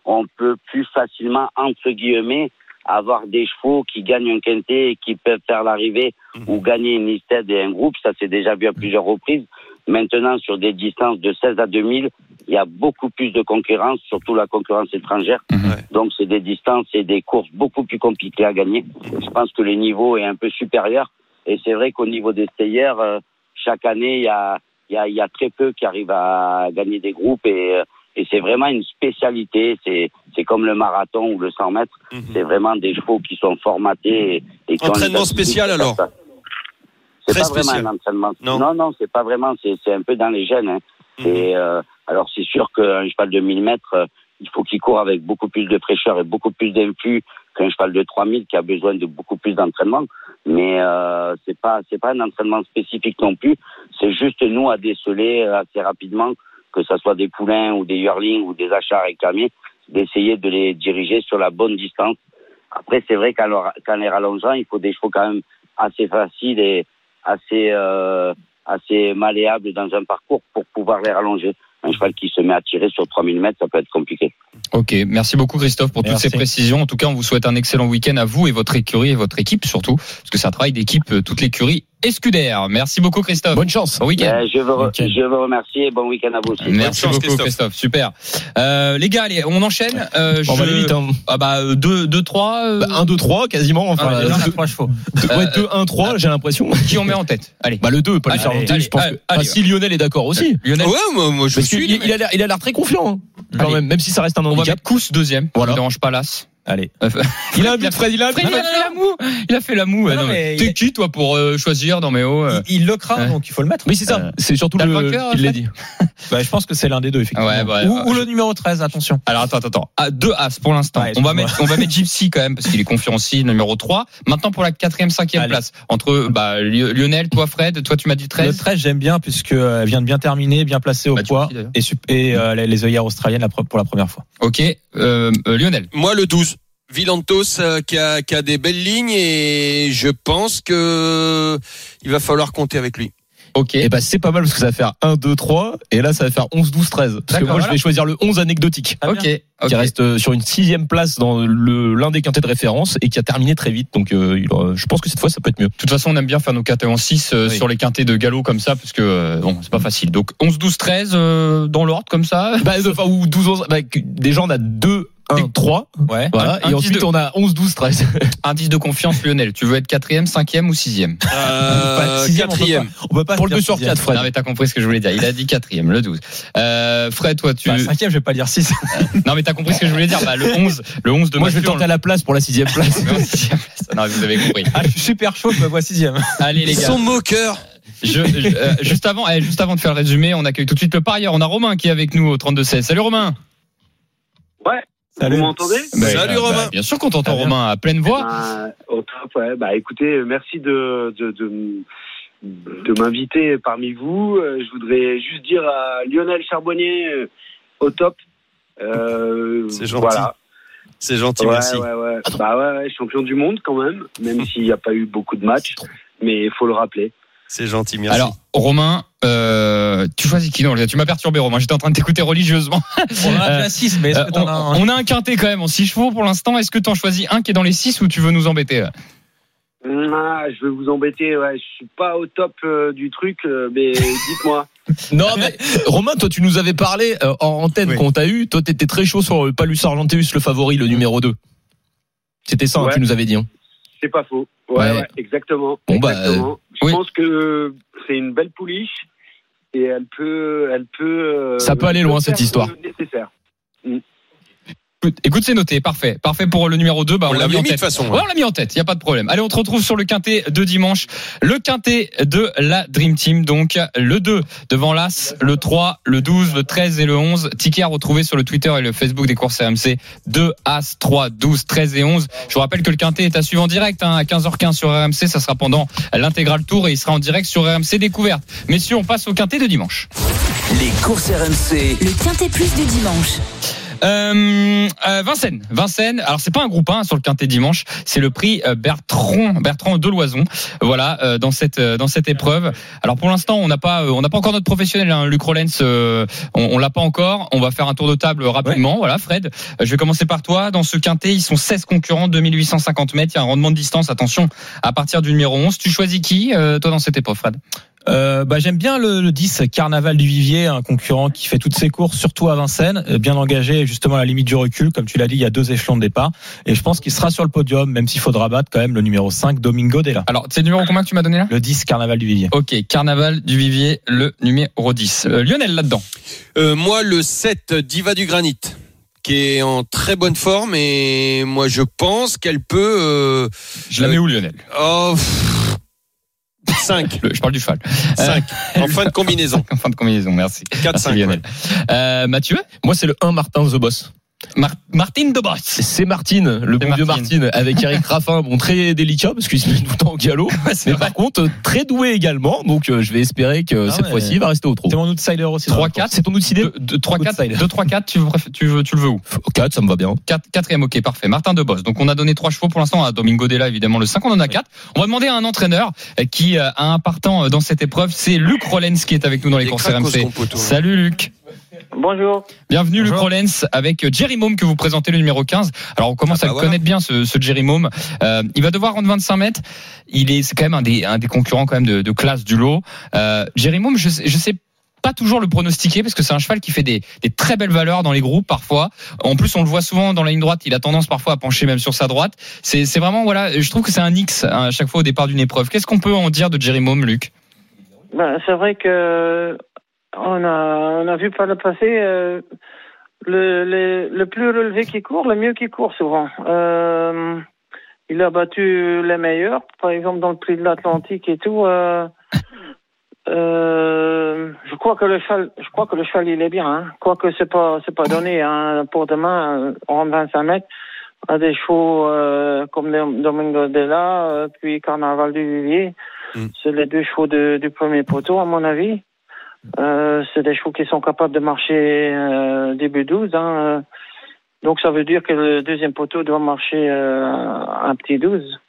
on peut plus facilement, entre guillemets, avoir des chevaux qui gagnent un quintet et qui peuvent faire l'arrivée ou gagner une listed et un groupe. Ça s'est déjà vu à plusieurs reprises. Maintenant, sur des distances de 16 à 2000, il y a beaucoup plus de concurrence, surtout la concurrence étrangère. Ouais. Donc, c'est des distances et des courses beaucoup plus compliquées à gagner. Je pense que le niveau est un peu supérieur. Et c'est vrai qu'au niveau des stayers, euh, chaque année, il y a, il y, a, il y a très peu qui arrivent à gagner des groupes. Et, euh, et c'est vraiment une spécialité. C'est, c'est comme le marathon ou le 100 mètres. Mhm. C'est vraiment des chevaux qui sont formatés. Et, et qui Entraînement spécial, alors ça. C'est pas vraiment un entraînement. Non. non, non, c'est pas vraiment. C'est, un peu dans les gènes. Hein. Mhm. Et euh, alors c'est sûr qu'un cheval de 1000 mètres, euh, il faut qu'il court avec beaucoup plus de fraîcheur et beaucoup plus d'influx qu'un cheval de 3000 qui a besoin de beaucoup plus d'entraînement. Mais euh, c'est pas c'est pas un entraînement spécifique non plus. C'est juste nous à déceler euh, assez rapidement que ce soit des poulains ou des yearlings ou des achats réclamés, d'essayer de les diriger sur la bonne distance. Après c'est vrai qu'en les rallongeant, il faut des chevaux quand même assez faciles et assez euh, assez malléables dans un parcours pour pouvoir les rallonger. Un cheval qui se met à tirer sur 3000 mètres, ça peut être compliqué. Ok, merci beaucoup Christophe pour toutes Merci. ces précisions. En tout cas, on vous souhaite un excellent week-end à vous et votre écurie et votre équipe surtout, parce que c'est un travail d'équipe, euh, toute l'écurie Escudaire. Merci beaucoup Christophe. Bonne chance. Bon week-end. Euh, je, veux, je veux remercier et bon week-end à vous aussi. Merci chance, beaucoup Christophe. Christophe. Super. Euh, les gars, allez, on enchaîne. Euh, On va je- aller vite. Hein. Ah bah 2 2 3 1, 2, 3 quasiment. Enfin, Ah, euh, on chevaux. deux- ouais, Euh, 2, 1, 3, j'ai l'impression. qui on met en tête? Allez. Bah le 2, pas le Allez, faire allez, monter, je pense allez, que. allez. Enfin, si Lionel est d'accord aussi. Lionel, Ouais, moi, moi je Parce suis. qu'il il a l'air il a l'air très confiant hein, quand Allez. même, même si ça reste un on va handicap. mettre Kous deuxième. Voilà. Ne dérange pas l'as. Allez. Il a un but, Fred, il a un Fred, but. il a fait la moue. Il a fait la moue. Non, non, mais T'es qui toi pour euh, choisir dans mes hauts euh Il, il le craint, Ouais. donc il faut le mettre. Oui, c'est ça. Euh, C'est surtout le le. vainqueur, Il l'a dit. bah, je pense que c'est l'un des deux, effectivement. Ouais, bah, ou, ouais, ou je- le numéro 13, attention. Alors attends, attends, attends. Ah, deux As pour l'instant. Ouais, on va mettre, on va mettre Gypsy quand même parce qu'il est confiant aussi, numéro 3. Maintenant pour la quatrième, cinquième Allez. place. Entre bah, Li- Lionel, toi Fred, toi tu m'as dit Le 13. 13, j'aime bien, puisque euh, elle vient de bien terminer, bien placée au Bah, poids. Et, et les, œillères australiennes pour la première fois. Ok, Lionel. Moi, le 12. Villantos euh, qui, a, qui a des belles lignes et je pense que il va falloir compter avec lui. Ok. Et bah c'est pas mal parce que ça va faire 1, 2, 3 et là ça va faire 11, 12, 13. Parce que moi je voilà. vais choisir le 11 anecdotique. Ah, ok. Qui reste euh, sur une sixième place dans l'un des quintets de référence et qui a terminé très vite. Donc euh, il aura- je pense que cette fois ça peut être mieux. De toute façon, on aime bien faire nos quintés en 6 Oui. sur les quintés de galop comme ça, parce que euh, bon, c'est pas facile. Donc 11, 12, 13 euh, dans l'ordre comme ça. Bah, enfin, ou 12, 11, bah, déjà on a 2, 1, 3. Ouais. Voilà. Un- et ensuite petit on a 11, 12, 13. Indice de confiance, Lionel. Tu veux être quatrième, cinquième ou sixième Euh, sixième, on peut. On pas Pour le dire 2 sur sixième. 4, Fred. Non mais t'as compris ce que je voulais dire. Il a dit quatrième, le 12. Euh, Fred, toi tu. Bah, cinquième, je vais pas dire 6. Non mais t'as compris ce que je voulais dire. Bah, le 11, le 11 de Moi je vais Mathieu, tenter à la place pour la sixième place. on le- Non, vous avez compris. Ah, je suis super chaud, je me vois sixième. Allez les Ils gars. sont moqueurs. Je, je- euh, juste avant, eh, juste avant de faire le résumé, on accueille tout de suite le parieur. On a Romain qui est avec nous au 32 16. Salut Romain. Salut. Vous m'entendez Salut, Romain. Bien sûr qu'on t'entend. Romain à pleine voix. Ben, Au top, ouais. Bah écoutez, merci de, de, de, de m'inviter parmi vous. Euh, Je voudrais juste dire à Lionel Charbonnier, euh, au top. Euh, C'est gentil. Voilà. C'est gentil, Ouais, merci. ouais, ouais. Bah ouais, ouais, champion du monde quand même, même s'il n'y a pas eu beaucoup de matchs. Mais il faut le rappeler. C'est gentil, merci. Alors Romain, euh, tu choisis qui non Tu m'as perturbé Romain. J'étais en train de t'écouter religieusement. On a Euh, déjà 6, mais est-ce Euh, que on, as un on a un quintet quand même en 6 chevaux pour l'instant. Est-ce que t'en choisis un qui est dans les 6 ou tu veux nous embêter Ah, je vais vous embêter, ouais. Je suis pas au top euh, du truc, euh, mais dites-moi. Non, mais Romain, toi, tu nous avais parlé euh, en antenne Oui. qu'on t'a eu. Toi, t'étais très chaud sur euh, Palus Argenteus, le favori, le numéro 2. C'était ça hein, Ouais. que tu nous avais dit. hein. C'est pas faux. Ouais, Ouais. ouais, exactement. Bon, bah, exactement. Je oui. pense que c'est une belle pouliche et elle peut, elle peut. euh, Ça peut aller loin, cette histoire. nécessaire. Écoute, écoute, c'est noté, parfait. Parfait pour le numéro 2. Bah, On l'a mis en de tête. toute façon. Ouais, on l'a mis en tête, il y a pas de problème. Allez, on te retrouve sur le quintet de dimanche. Le quintet de la Dream Team, donc le 2 devant l'As, le 3, le 12, le 13 et le 11. Ticket à retrouver sur le Twitter et le Facebook des courses RMC. 2, As, 3, 12, 13 et 11. Je vous rappelle que le quintet est à suivre en direct hein, à 15h15 sur RMC. Ça sera pendant l'intégral tour et il sera en direct sur RMC Découverte. Messieurs, on passe au quintet de dimanche. Les courses RMC. Le Quintet Plus du dimanche. Euh, euh, Vincennes, Vincennes. Alors c'est pas un groupe 1 sur le quintet dimanche, c'est le prix euh, Bertrand Bertrand de Loison. Voilà euh, dans cette euh, dans cette épreuve. Alors pour l'instant on n'a pas euh, on n'a pas encore notre professionnel hein, Luc Rollens, euh, on, on l'a pas encore. On va faire un tour de table rapidement. Voilà Fred, je vais commencer par toi. Dans ce quintet ils sont 16 concurrents, 2850 mètres. Il y a un rendement de distance. Attention à partir du numéro 11. Tu choisis qui euh, toi dans cette épreuve Fred? Euh, bah, j'aime bien le, le 10 Carnaval du Vivier, un concurrent qui fait toutes ses courses, surtout à Vincennes, euh, bien engagé, justement à la limite du recul, comme tu l'as dit, il y a deux échelons de départ, et je pense qu'il sera sur le podium, même s'il faudra battre quand même le numéro 5, Domingo Della. Alors c'est le numéro combien que tu m'as donné là? Le 10 Carnaval du Vivier. Ok, Carnaval du Vivier, le numéro 10. Euh, Lionel là-dedans? Euh, moi, le 7, Diva du Granit, qui est en très bonne forme et moi, je pense qu'elle peut. Euh, Je la mets où Lionel? oh, 5. Le- Je parle du cheval. 5. En fin de combinaison. En fin de combinaison, merci. 4, Merci 5. Lionel. Euh, Mathieu Moi, c'est le 1 Martin The Boss. Mar- Martine de Boss. C'est Martine, le bon vieux Martine. Martine, avec Eric Raffin, bon très délicat parce qu'il se met tout le temps au galop, mais par contre très doué également, donc euh, je vais espérer que Ah cette ouais. fois-ci il va rester au trot. C'est mon outsider aussi. dans la 3-4. C'est ton outil 2, 3, 4, Outsider. 2, 3, 4, tu, tu, veux, tu le veux où? 4, ça me va bien. 4, quatrième, ok, parfait. Martin de Boss. Donc, on a donné trois chevaux pour l'instant à Domingo Della, évidemment, le 5, on en a 4. On va demander à un entraîneur qui euh, a un partant euh, dans cette épreuve. C'est Luc Rollens qui est avec nous dans les courses RMC. Salut Luc. Bonjour. Bienvenue Luc. Rollens avec euh, Jerry Mome que vous présentez le numéro 15. Alors on commence Ah bah à le voilà. connaître bien ce, ce Jerry Mome. Euh, il va devoir rendre 25 mètres. Il est c'est quand même un des, un des concurrents quand même de, de classe du lot. Euh, Jerry Mome, je, sais- je sais pas toujours le pronostiquer parce que c'est un cheval qui fait des, des très belles valeurs dans les groupes parfois. En plus, on le voit souvent dans la ligne droite. Il a tendance parfois à pencher même sur sa droite. C'est c'est vraiment voilà. Je trouve que c'est un X hein, à chaque fois au départ d'une épreuve. Qu'est-ce qu'on peut en dire de Jerry Mome, Luc? Ben, c'est vrai que on a, on a vu par le passé euh, le, le, le plus relevé qui court, le mieux qui court souvent. Euh, il a battu les meilleurs, par exemple dans le prix de l'Atlantique et tout. Euh, euh, je crois que le cheval, je crois que le cheval il est bien. Hein. Quoique c'est pas c'est pas donné hein, pour demain en 25 mètres à des chevaux euh, comme Dom- Domingo Della, euh, puis Carnaval du Vivier. Mm. C'est les deux chevaux de- du premier poteau à mon avis. Euh, c'est des chevaux qui sont capables de marcher euh, début 12. Hein, donc ça veut dire que le deuxième poteau doit marcher euh, un petit 12.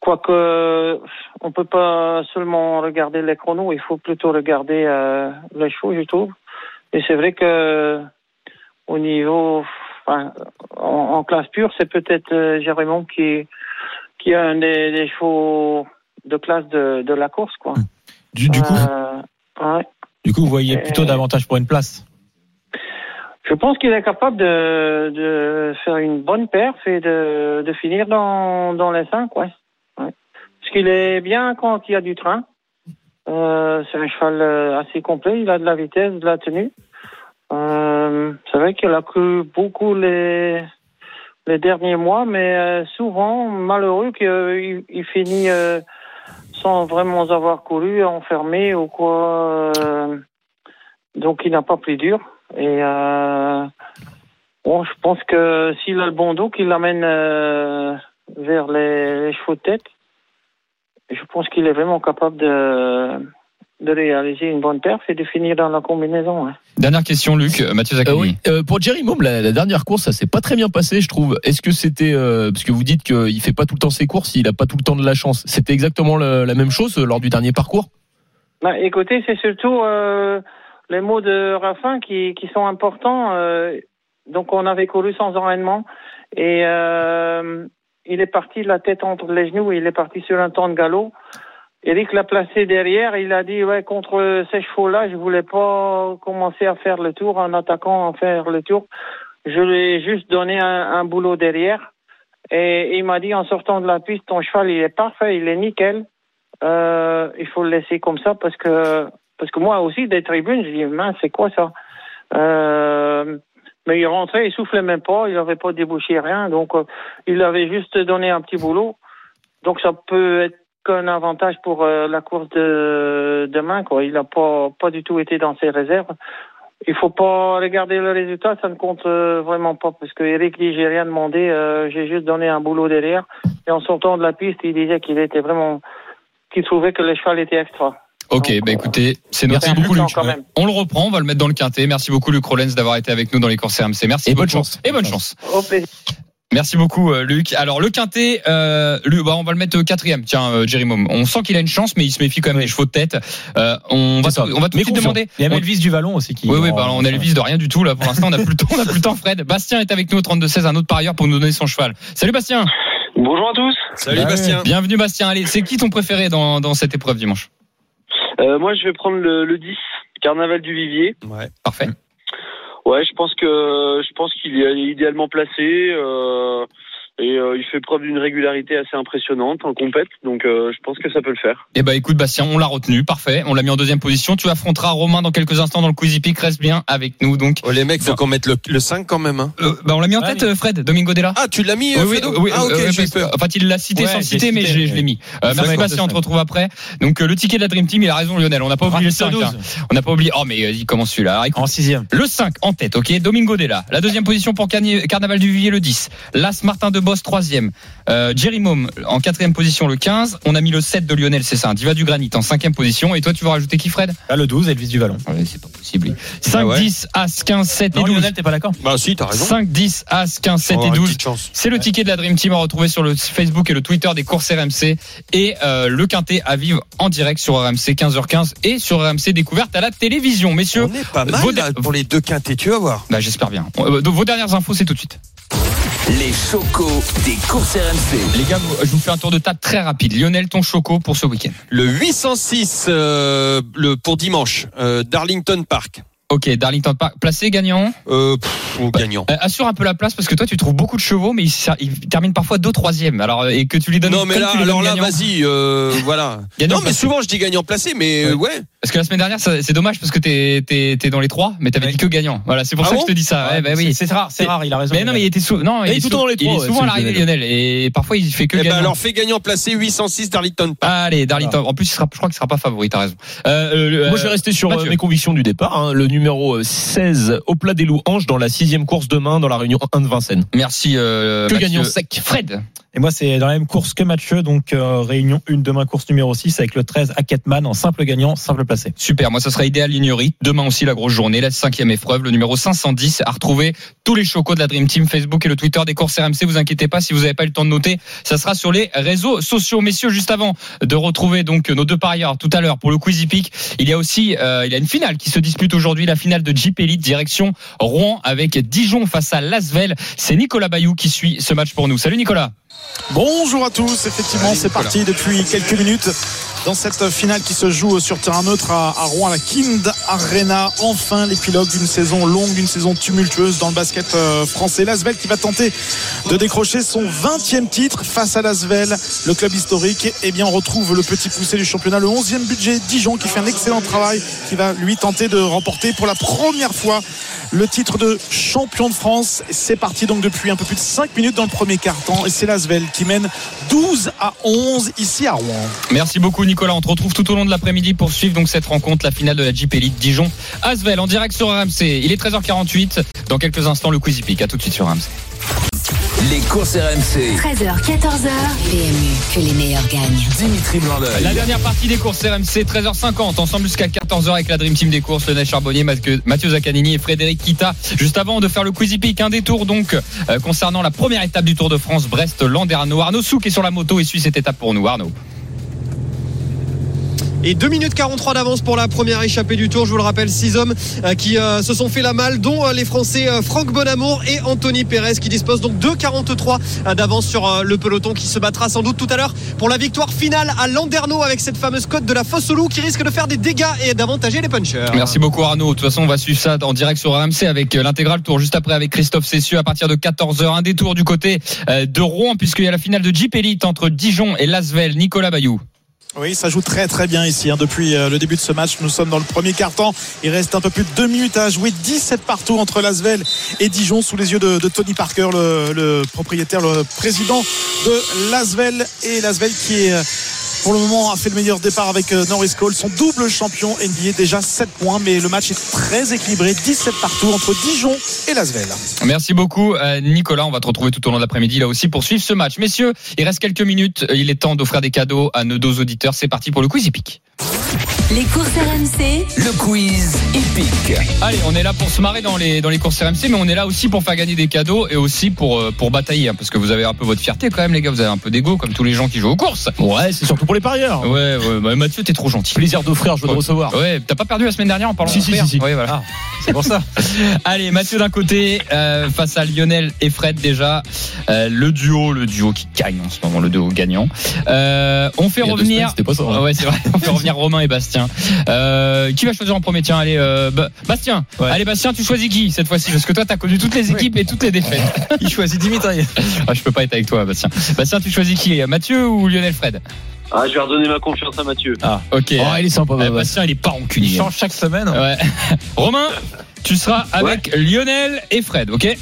Quoique on peut pas seulement regarder les chronos, il faut plutôt regarder euh, les chevaux, je trouve. Et c'est vrai que au niveau, enfin, en, en classe pure, c'est peut-être euh, Jérémon qui qui a un des, des chevaux de classe de, de la course, quoi. Du, du coup, Euh, ouais. Du coup, vous voyez plutôt Euh, davantage pour une place. Je pense qu'il est capable de, de faire une bonne perf et de, de finir dans, dans les cinq, ouais. ouais. Parce qu'il est bien quand il y a du train. Euh, c'est un cheval euh, assez complet, il a de la vitesse, de la tenue. Euh, c'est vrai qu'il a cru beaucoup les, les derniers mois, mais souvent, malheureux qu'il il finit vraiment avoir couru, enfermé ou quoi. euh, donc il n'a pas pris dur. Et euh, bon, je pense que s'il a le bon dos, qu'il l'amène euh, vers les, les chevaux de tête, je pense qu'il est vraiment capable de, de réaliser une bonne perf et de finir dans la combinaison. hein. Dernière question, Luc. Euh, Mathieu Euh, Zaccani. oui. Euh, pour Jerry Mom, la, la dernière course, ça s'est pas très bien passé, je trouve. Est-ce que c'était euh, parce que vous dites qu'il fait pas tout le temps ses courses, il a pas tout le temps de la chance. C'était exactement le- la même chose lors du dernier parcours? Bah, écoutez, c'est surtout euh, les mots de Raffin qui, qui sont importants. euh, donc, on avait couru sans enraînement et euh, il est parti la tête entre les genoux. Il est parti sur un temps de galop Eric l'a placé derrière. Il a dit ouais contre ces chevaux-là, je voulais pas commencer à faire le tour en attaquant, à faire le tour. Je lui ai juste donné un, boulot derrière. Et il m'a dit en sortant de la piste, ton cheval il est parfait, il est nickel. Euh, il faut le laisser comme ça parce que parce que moi aussi des tribunes, je dis mince c'est quoi ça? Euh, Mais il rentrait, il soufflait même pas, il n'avait pas débouché rien, donc euh, il avait juste donné un petit boulot. Donc ça peut être qu'un avantage pour euh, la course de demain quoi. Il n'a pas pas du tout été dans ses réserves. Il faut pas regarder le résultat, ça ne compte euh, vraiment pas parce que Eric dit j'ai rien demandé, euh, j'ai juste donné un boulot derrière. Et en sortant de la piste, il disait qu'il était vraiment, qu'il trouvait que le cheval était extra. Ok, bah écoutez, c'est noté. Merci beaucoup, Luc. Luc. quand même. On le reprend, on va le mettre dans le quintet. Merci beaucoup Luc Rollens d'avoir été avec nous dans les courses RMC. Merci Et bonne chance. Et bonne chance. Au plaisir. Merci beaucoup euh, Luc. Alors le quintet, euh, Luc, bah, on va le mettre quatrième. Tiens, euh, Jerry Mom. On sent qu'il a une chance, mais il se méfie quand même des chevaux de tête. Euh, on va, on va tout de suite demander. Il y a on- Elvis du Vallon aussi qui. Oui, oui, bah, on a le vis de rien du tout là. Pour l'instant, on a plus le temps. On a plus le temps. Fred. Bastien est avec nous au 32 16, un autre parieur pour nous donner son cheval. Salut Bastien. Bonjour à tous. Salut Bah Bastien. Bienvenue Bastien. Allez, c'est qui ton préféré dans, dans cette épreuve dimanche? Euh, moi, je vais prendre le, le 10, Carnaval du Vivier. Ouais. Parfait. Ouais, je pense que je pense qu'il est idéalement placé euh, et euh, il fait preuve d'une régularité assez impressionnante en compète, donc euh, je pense que ça peut le faire. Eh ben écoute Bastien, on l'a retenu, parfait. On l'a mis en deuxième position. Tu affronteras Romain dans quelques instants dans le Quizy Peak. Reste bien avec nous donc. Oh, les mecs, faut qu'on mette le, le 5 quand même. Hein. Euh, bah, on l'a mis en tête, euh, Fred, Domingo Della. Ah, tu l'as mis, Oui, euh, oui, Fredo oui, Ah, ok, euh, j'ai peur. En fait, il l'a cité Ouais, sans citer, mais je l'ai- je l'ai mis. Euh, merci Bastien, on te retrouve après. Donc euh, le ticket de la Dream Team, il a raison Lionel. On n'a pas oublié le 5. Rapide hein. 12. On n'a pas oublié. Oh mais euh, il commence celui-là. En sixième. Le 5 en tête, ok? Domingo Della. La deuxième position pour Carnaval du Vivier, le 10. Las Martin de Boss, troisième. Euh, Jerry Mom en quatrième position, le 15. On a mis le 7 de Lionel, c'est ça. Diva du Granit en cinquième position. Et toi, tu vas rajouter qui, Fred? Là, le 12, Elvis du Vallon. Ouais, C'est pas possible. 5, Ah ouais 10, As, 15, 7 et Non, 12. Lionel, t'es pas d'accord? Bah si, t'as raison. 5, 10, As, 15, 7 Oh, et une 12. petite chance. C'est le ticket de la Dream Team à retrouver sur le Facebook et le Twitter des courses RMC et euh, le quintet à vivre en direct sur RMC 15h15 et sur RMC découverte à la télévision. Messieurs, On est pas mal vos- là, pour les deux quintés, tu vas voir. bah, j'espère bien. Euh, donc, vos dernières infos, c'est tout de suite. Les chocos des courses RMC. Les gars, je vous fais un tour de table très rapide. Lionel, ton choco pour ce week-end. Le 806 euh, le, pour dimanche, euh, Darlington Park. Ok, Darlington Park, placé gagnant. Euh, pff, ou gagnant. Euh, assure un peu la place parce que toi, tu trouves beaucoup de chevaux, mais il, sa- il termine parfois deux troisième. Alors euh, et que tu lui donnes. Non mais là, alors là, vas-y, euh, voilà. Gagnant non mais placé. souvent je dis gagnant placé, mais euh, ouais. Parce que la semaine dernière, c'est dommage parce que t'es t'es t'es dans les trois, mais t'avais Ouais. dit que gagnant. Voilà, c'est pour Ah ça bon que je te dis ça. Ouais, bah oui. C'est rare, c'est rare, il a raison. Mais non, mais il était sou- non, il, est tout le sou- temps dans les il est souvent à l'arrivée Lionel. Lionel et parfois il fait que Eh ben gagnant. alors fais gagnant placé 806 Darlington Park. Allez, Darlington. En plus, il sera, je crois qu'il sera pas favori. T'as raison. Euh, euh, Moi, je vais rester sur euh, mes convictions du départ. hein. Le numéro euh, 16 au plat des louanges dans la sixième course demain dans la réunion 1 de Vincennes. Merci. Euh, Que Mathieu. gagnant sec. Fred. Et moi, c'est dans la même course que Mathieu, donc euh, réunion 1 demain, course numéro 6 avec le 13 à Ketman en simple gagnant, simple placé. Super. Moi, ça sera idéal Lignery. Demain aussi la grosse journée, la cinquième épreuve, le numéro 510 à retrouver tous les chocos de la Dream Team Facebook et le Twitter des courses RMC. Vous inquiétez pas si vous n'avez pas eu le temps de noter, ça sera sur les réseaux sociaux. Messieurs, juste avant de retrouver donc nos deux parieurs tout à l'heure pour le Quizy Peak, il y a aussi euh, il y a une finale qui se dispute aujourd'hui, la finale de Jeep Elite direction Rouen avec Dijon face à Lasvel. C'est Nicolas Bayou qui suit ce match pour nous. Salut Nicolas. Bonjour à tous, effectivement c'est parti depuis quelques minutes dans cette finale qui se joue sur terrain neutre à, Rouen, à la Kind Arena. Enfin l'épilogue d'une saison longue, d'une saison tumultueuse dans le basket euh, français. L'Asvel qui va tenter de décrocher son 20e titre face à l'Asvel, le club historique. Et bien on retrouve le petit poussé du championnat, le 11e budget Dijon qui fait un excellent travail, qui va lui tenter de remporter pour la première fois le titre de champion de France. C'est parti donc depuis un peu plus de 5 minutes dans le premier quart-temps et c'est l'Asvel qui mène 12 à 11 ici à Rouen. Merci beaucoup Nicolas. On te retrouve tout au long de l'après-midi pour suivre donc cette rencontre, la finale de la Jeep Elite Dijon. Asvel en direct sur RMC. Il est 13h48. Dans quelques instants, le Quizy Peak. À tout de suite sur RMC. Les courses RMC. 13h, 14h. PMU, que les meilleurs gagnent. Dimitri blanc La dernière partie des courses RMC, 13h50, ensemble jusqu'à 14h avec la Dream Team des courses, Lionel Charbonnier, Mathieu, Mathieu Zaccanini et Frédéric Kita. Juste avant de faire le Quizy Peak, un détour donc euh, concernant la première étape du Tour de France, Brest-Landerneau. Arnaud Souk est sur la moto et suit cette étape pour nous. Arnaud. Et 2 minutes 43 d'avance pour la première échappée du tour. Je vous le rappelle, six hommes euh, qui euh, se sont fait la malle, dont euh, les Français Franck Bonamour et Anthony Pérez qui disposent donc de 43 euh, d'avance sur le peloton qui se battra sans doute tout à l'heure pour la victoire finale à Landerneau avec cette fameuse cote de la fosse au loup qui risque de faire des dégâts et d'avantager les punchers. Merci beaucoup Arnaud. De toute façon, on va suivre ça en direct sur RMC avec l'intégral tour juste après avec Christophe Cessieux à partir de 14h. Un détour du côté de Rouen puisqu'il y a la finale de Jeep Elite entre Dijon et Lasvel. Nicolas Bayou. Oui, ça joue très très bien ici. hein. Depuis euh, le début de ce match, nous sommes dans le premier quart-temps. Il reste un peu plus de deux minutes à jouer. 17 partout entre Lasvel et Dijon sous les yeux de, Tony Parker, le, le propriétaire, le président de Lasvel. Et Lasvel qui est euh, pour le moment a fait le meilleur départ avec euh, Norris Cole, son double champion NBA, déjà 7 points. Mais le match est très équilibré. 17 partout entre Dijon et Lasvel. Merci beaucoup euh, Nicolas. On va te retrouver tout au long de l'après-midi là aussi pour suivre ce match. Messieurs, il reste quelques minutes. Il est temps d'offrir des cadeaux à nos deux auditeurs. C'est parti pour le quiz hippique. Les courses RMC, Le quiz épique. Allez, on est là pour se marrer dans les dans les courses RMC, mais on est là aussi pour faire gagner des cadeaux et aussi pour euh, pour batailler, hein, parce que vous avez un peu votre fierté quand même, les gars. Vous avez un peu d'ego comme tous les gens qui jouent aux courses. Ouais, c'est surtout pour les parieurs. Ouais, ouais. Bah, Mathieu, t'es trop gentil. Plaisir d'offrir, je veux de recevoir. Ouais, t'as pas perdu la semaine dernière en parlant Si, si, d'offrir si, si. Ouais, voilà. C'est pour ça. Allez, Mathieu d'un côté euh, face à Lionel et Fred déjà Euh, le duo, le duo qui gagne en ce moment, le duo gagnant. Euh, on fait revenir. semaines, c'était pas ça, hein. Ouais, c'est vrai. On fait revenir Romain et Bastien. Qui va choisir en premier? Tiens, allez, euh, Ba- Bastien. Ouais. Allez, Bastien, tu choisis qui cette fois-ci? Parce que toi, t'as connu toutes les équipes et toutes les défaites. Il choisit Dimitri. Ah, je peux pas être avec toi, Bastien. Bastien, tu choisis qui? Mathieu ou Lionel Fred? Ah, je vais redonner ma confiance à Mathieu. Ok. Oh, il est sympa, Euh, Bastien. Bastien, il est pas Il rancunier. change chaque semaine. Ouais. Romain, tu seras avec Lionel et Fred, ok?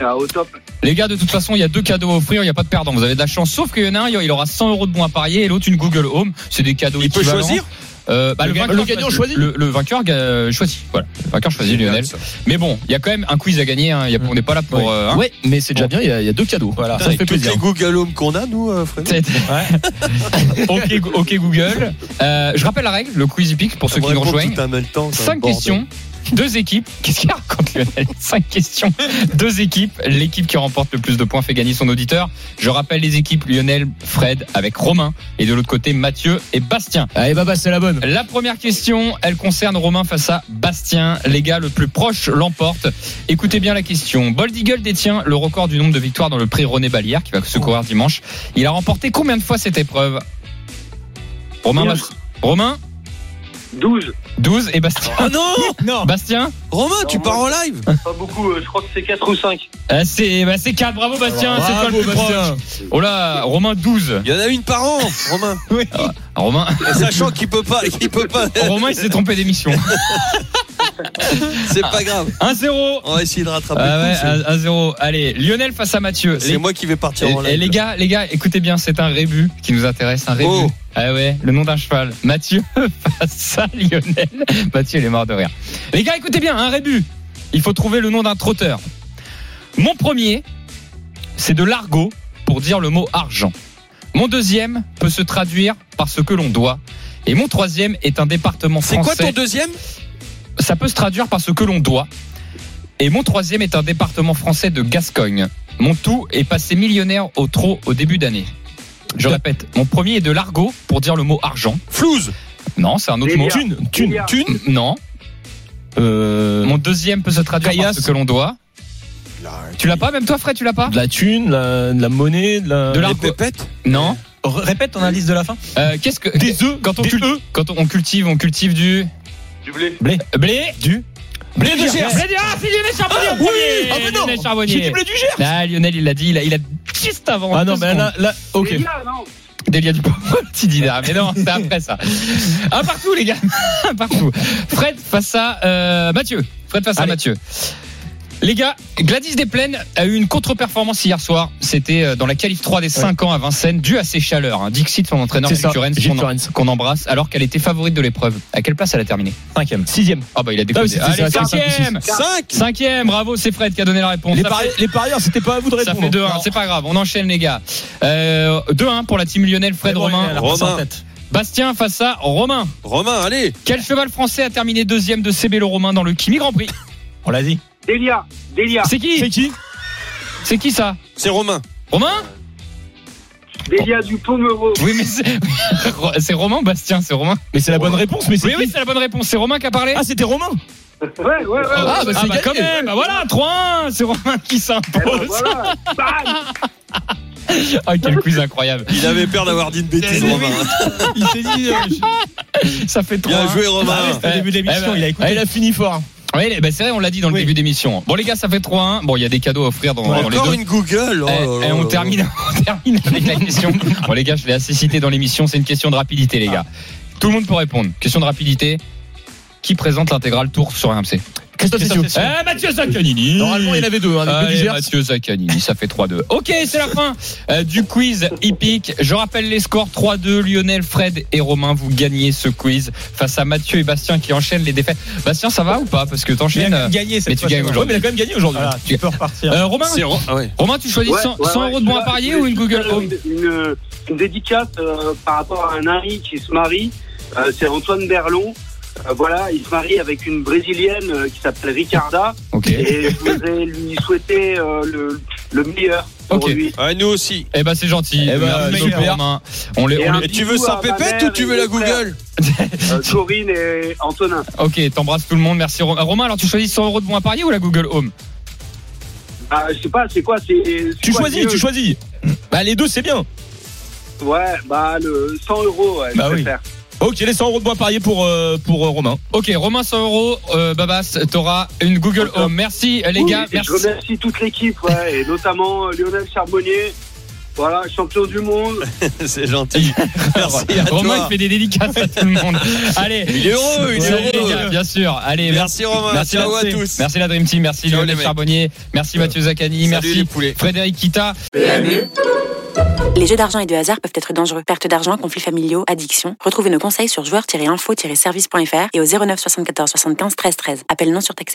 Ah, au top. Les gars, de toute façon, il y a deux cadeaux à offrir, il n'y a pas de perdant. Vous avez de la chance, sauf qu'il y en a un, il aura 100 euros de bons à parier et l'autre une Google Home. C'est des cadeaux Il peut choisir? Euh, bah, Le vainqueur le gagnant choisit le, le vainqueur euh, choisit. Voilà. Le vainqueur choisit Lionel. Mais bon, il y a quand même un quiz à gagner. Hein. Y a- on n'est pas là pour. Oui. euh, hein. Ouais, mais c'est déjà bien, il y, a, il y a deux cadeaux. Voilà. Ça fait Toutes plaisir. les Google Home qu'on a, nous, euh, Fred. C'est- ok, Go- ok Google. Euh, je rappelle la règle, le quiz hippique pour ceux qui nous rejoignent. Tout en même temps, c'est un Cinq bordel. questions, deux équipes. Qu'est-ce qu'il raconte Lionel Cinq questions, deux équipes. L'équipe qui remporte le plus de points fait gagner son auditeur. Je rappelle les équipes Lionel, Fred avec Romain et de l'autre côté Mathieu et Bastien. Allez, Baba, c'est la bonne. La première question, elle concerne Romain face à Bastien. Les gars, le plus proche l'emporte. Écoutez bien la question. Bold Eagle détient le record du nombre de victoires dans le prix René Balière qui va se courir dimanche. Il a remporté combien de fois cette épreuve? Romain, Romain? 12. 12 et Bastien Oh non Non. Bastien Romain, tu pars en live Pas beaucoup, euh, je crois que c'est 4 ou 5. Euh, C'est bah, c'est 4, bravo Bastien, c'est toi le plus proche. Oh là, Romain 12. Il y en a une par an, Romain. Romain, Sachant qu'il peut pas, qu'il peut pas. Romain il s'est trompé d'émission. C'est pas grave. 1-0. On va essayer de rattraper. Ah ouais, coup, c'est- 1-0. Allez, Lionel face à Mathieu. c'est Les- moi qui vais partir en Et, et live. les gars, les gars, écoutez bien, c'est un rébut qui nous intéresse, un rébut. Oh. Ah ouais, le nom d'un cheval. Mathieu face à Lionel. Mathieu, il est mort de rire. Les gars, écoutez bien, un rébut. Il faut trouver le nom d'un trotteur. Mon premier, c'est de l'argot pour dire le mot argent. Mon deuxième peut se traduire par ce que l'on doit. Et mon troisième est un département C'est français. quoi ton deuxième? Ça peut se traduire par ce que l'on doit. Et mon troisième est un département français de Gascogne. Mon tout est passé millionnaire au trot au début d'année. Je répète, mon premier est de l'argot pour dire le mot argent. Flouze. Non, c'est un autre mot. Thune, thune, thune. Non. Euh, Mon deuxième peut se traduire Caillasse. par ce que l'on doit. Tu l'as pas, même toi, Fred, tu l'as pas de la thune, de la, de la monnaie, de la. De l'argot. pépettes Non. R- Répète ton indice de la fin. Euh, Qu'est-ce que Des œufs. quand on Des quand on cultive, on cultive du Du blé. Blé. blé, Du. blé de Gers. Ah, c'est Lionel Charbonnier en premier. Ah, mais non. Lionel Charbonnier. J'ai dit blé du Gers. Ah, Lionel, il l'a dit, il a, il a juste avant. Ah non, mais là, là, ok. Gars, non. Delia du petit Dida. Mais non, c'est après ça. Un partout, les gars. Un partout. Fred face à euh, Mathieu. Fred face à Allez. Mathieu. Les gars, Gladys Desplaines a eu une contre-performance hier soir. C'était euh, dans la qualif 3 des 5 ans à Vincennes, due à ses chaleurs. hein. Dixit, son entraîneur, ça, qu'on- Turens. qu'on embrasse, alors qu'elle était favorite de l'épreuve. À quelle place elle a terminé? Cinquième. Sixième. Ah bah il a Ah c'était Allez, ça, cinquième 5 Cinquième, bravo, c'est Fred qui a donné la réponse. Les, Ça pari- fait- les parieurs, c'était pas à vous de ça répondre. fait 2-1, c'est pas grave, on enchaîne les gars. Euh, 2-1 pour la team Lionel, Fred, bon, Romain. Romain. tête. Bastien face à Romain. Romain, allez. Quel cheval français a terminé deuxième de CB le Romain dans le Kimi Grand Prix? On l'a dit. Delia. Delia. C'est qui C'est qui C'est qui ça C'est Romain. Romain Delia du Pomereux. Oui, mais c'est c'est Romain Bastien C'est Romain Mais c'est la bonne réponse. Mais c'est Oui, oui, c'est la bonne réponse. C'est Romain qui a parlé Ah, c'était Romain. Ouais, ouais, ouais. Ah, bah, Ah, c'est bah, gagné. quand même, bah voilà, 3-1, c'est Romain qui Eh ben, s'impose. voilà. Bam Ah, quel quiz incroyable. Il avait peur d'avoir dit une bêtise, Romain. Il s'est dit. euh, Ça fait 3 Bien joué, Romain. Ah, c'était début de l'émission, il a écouté. Ah, il a fini fort. Oui, bah, c'est vrai, on l'a dit dans le Oui. début d'émission. Bon, les gars, ça fait 3-1. Bon, il y a des cadeaux à offrir dans, dans les Encore deux. une Google. oh Eh, eh, on termine, on termine avec la question. Bon, les gars, je l'ai assez cité dans l'émission. C'est une question de rapidité, les gars. Tout le monde peut répondre. Question de rapidité. Qui présente l'intégrale tour sur RMC Christophe Cessieux. Eh, Mathieu Zaccanini. Normalement, il y en avait deux. Hein, avec le Allez, Gers. Mathieu Zaccanini, ça fait 3-2. Ok, c'est la fin euh, du quiz hippique. Je rappelle les scores 3-2. Lionel, Fred et Romain, vous gagnez ce quiz face à Mathieu et Bastien qui enchaînent les défaites. Bastien, ça va ou pas? Parce que Il t'enchaînes. a euh, gagné cette mais tu fois, gagnes aujourd'hui. Ouais, mais il a quand même gagné aujourd'hui. Voilà, tu peux repartir. Euh, Romain, C'est Ro- ah ouais. Romain, tu choisis Ouais, 100, ouais, 100 ouais, euros de bons à parier ou une Google Home? une, une, une dédicace euh, par rapport à un ami qui se marie. Euh, c'est Antoine Berlon. Euh, voilà, il se marie avec une brésilienne euh, qui s'appelle Ricarda. Ok. Et je voudrais lui souhaiter euh, le, le meilleur pour Ok. lui. Ouais, nous aussi. Eh ben c'est gentil. Eh ben, Merci super. Romain. On les, Et on un les- Et tu veux bisou ma pépette mère ou tu et veux la mon frère. Google Euh, Corinne et Antonin. Ok, t'embrasses tout le monde. Merci Romain. Romain, alors tu choisis 100 euros de bons à parier ou la Google Home Ah, je sais pas, c'est quoi c'est, c'est Tu quoi choisis, mieux tu choisis. Bah, les deux, c'est bien. Ouais, bah le 100 euros, ouais, Bah je oui. préfère. Ok, les 100 euros de bois parier pour, euh, pour euh, Romain. Ok, Romain 100 euros. Euh, Babas, t'auras une Google Home. Merci les Oui, gars. et Merci. Je remercie toute l'équipe, ouais, et notamment euh, Lionel Charbonnier. Voilà, champion du monde. C'est gentil. Merci à Romain, il fait des dédicaces à tout le monde. Allez. Il est heureux, il est Salut les heureux. gars, bien sûr. Allez, Merci Romain. Merci Ciao la- à tous. Merci la Dream Team, merci Ciao, les Lionel. Charbonnier, merci Mathieu Zaccani, merci. Frédéric Kita. Les jeux d'argent et de hasard peuvent être dangereux. Perte d'argent, conflits familiaux, addiction. Retrouvez nos conseils sur joueurs-info-service.fr et au 09 74 75 13 13. Appel non surtaxé.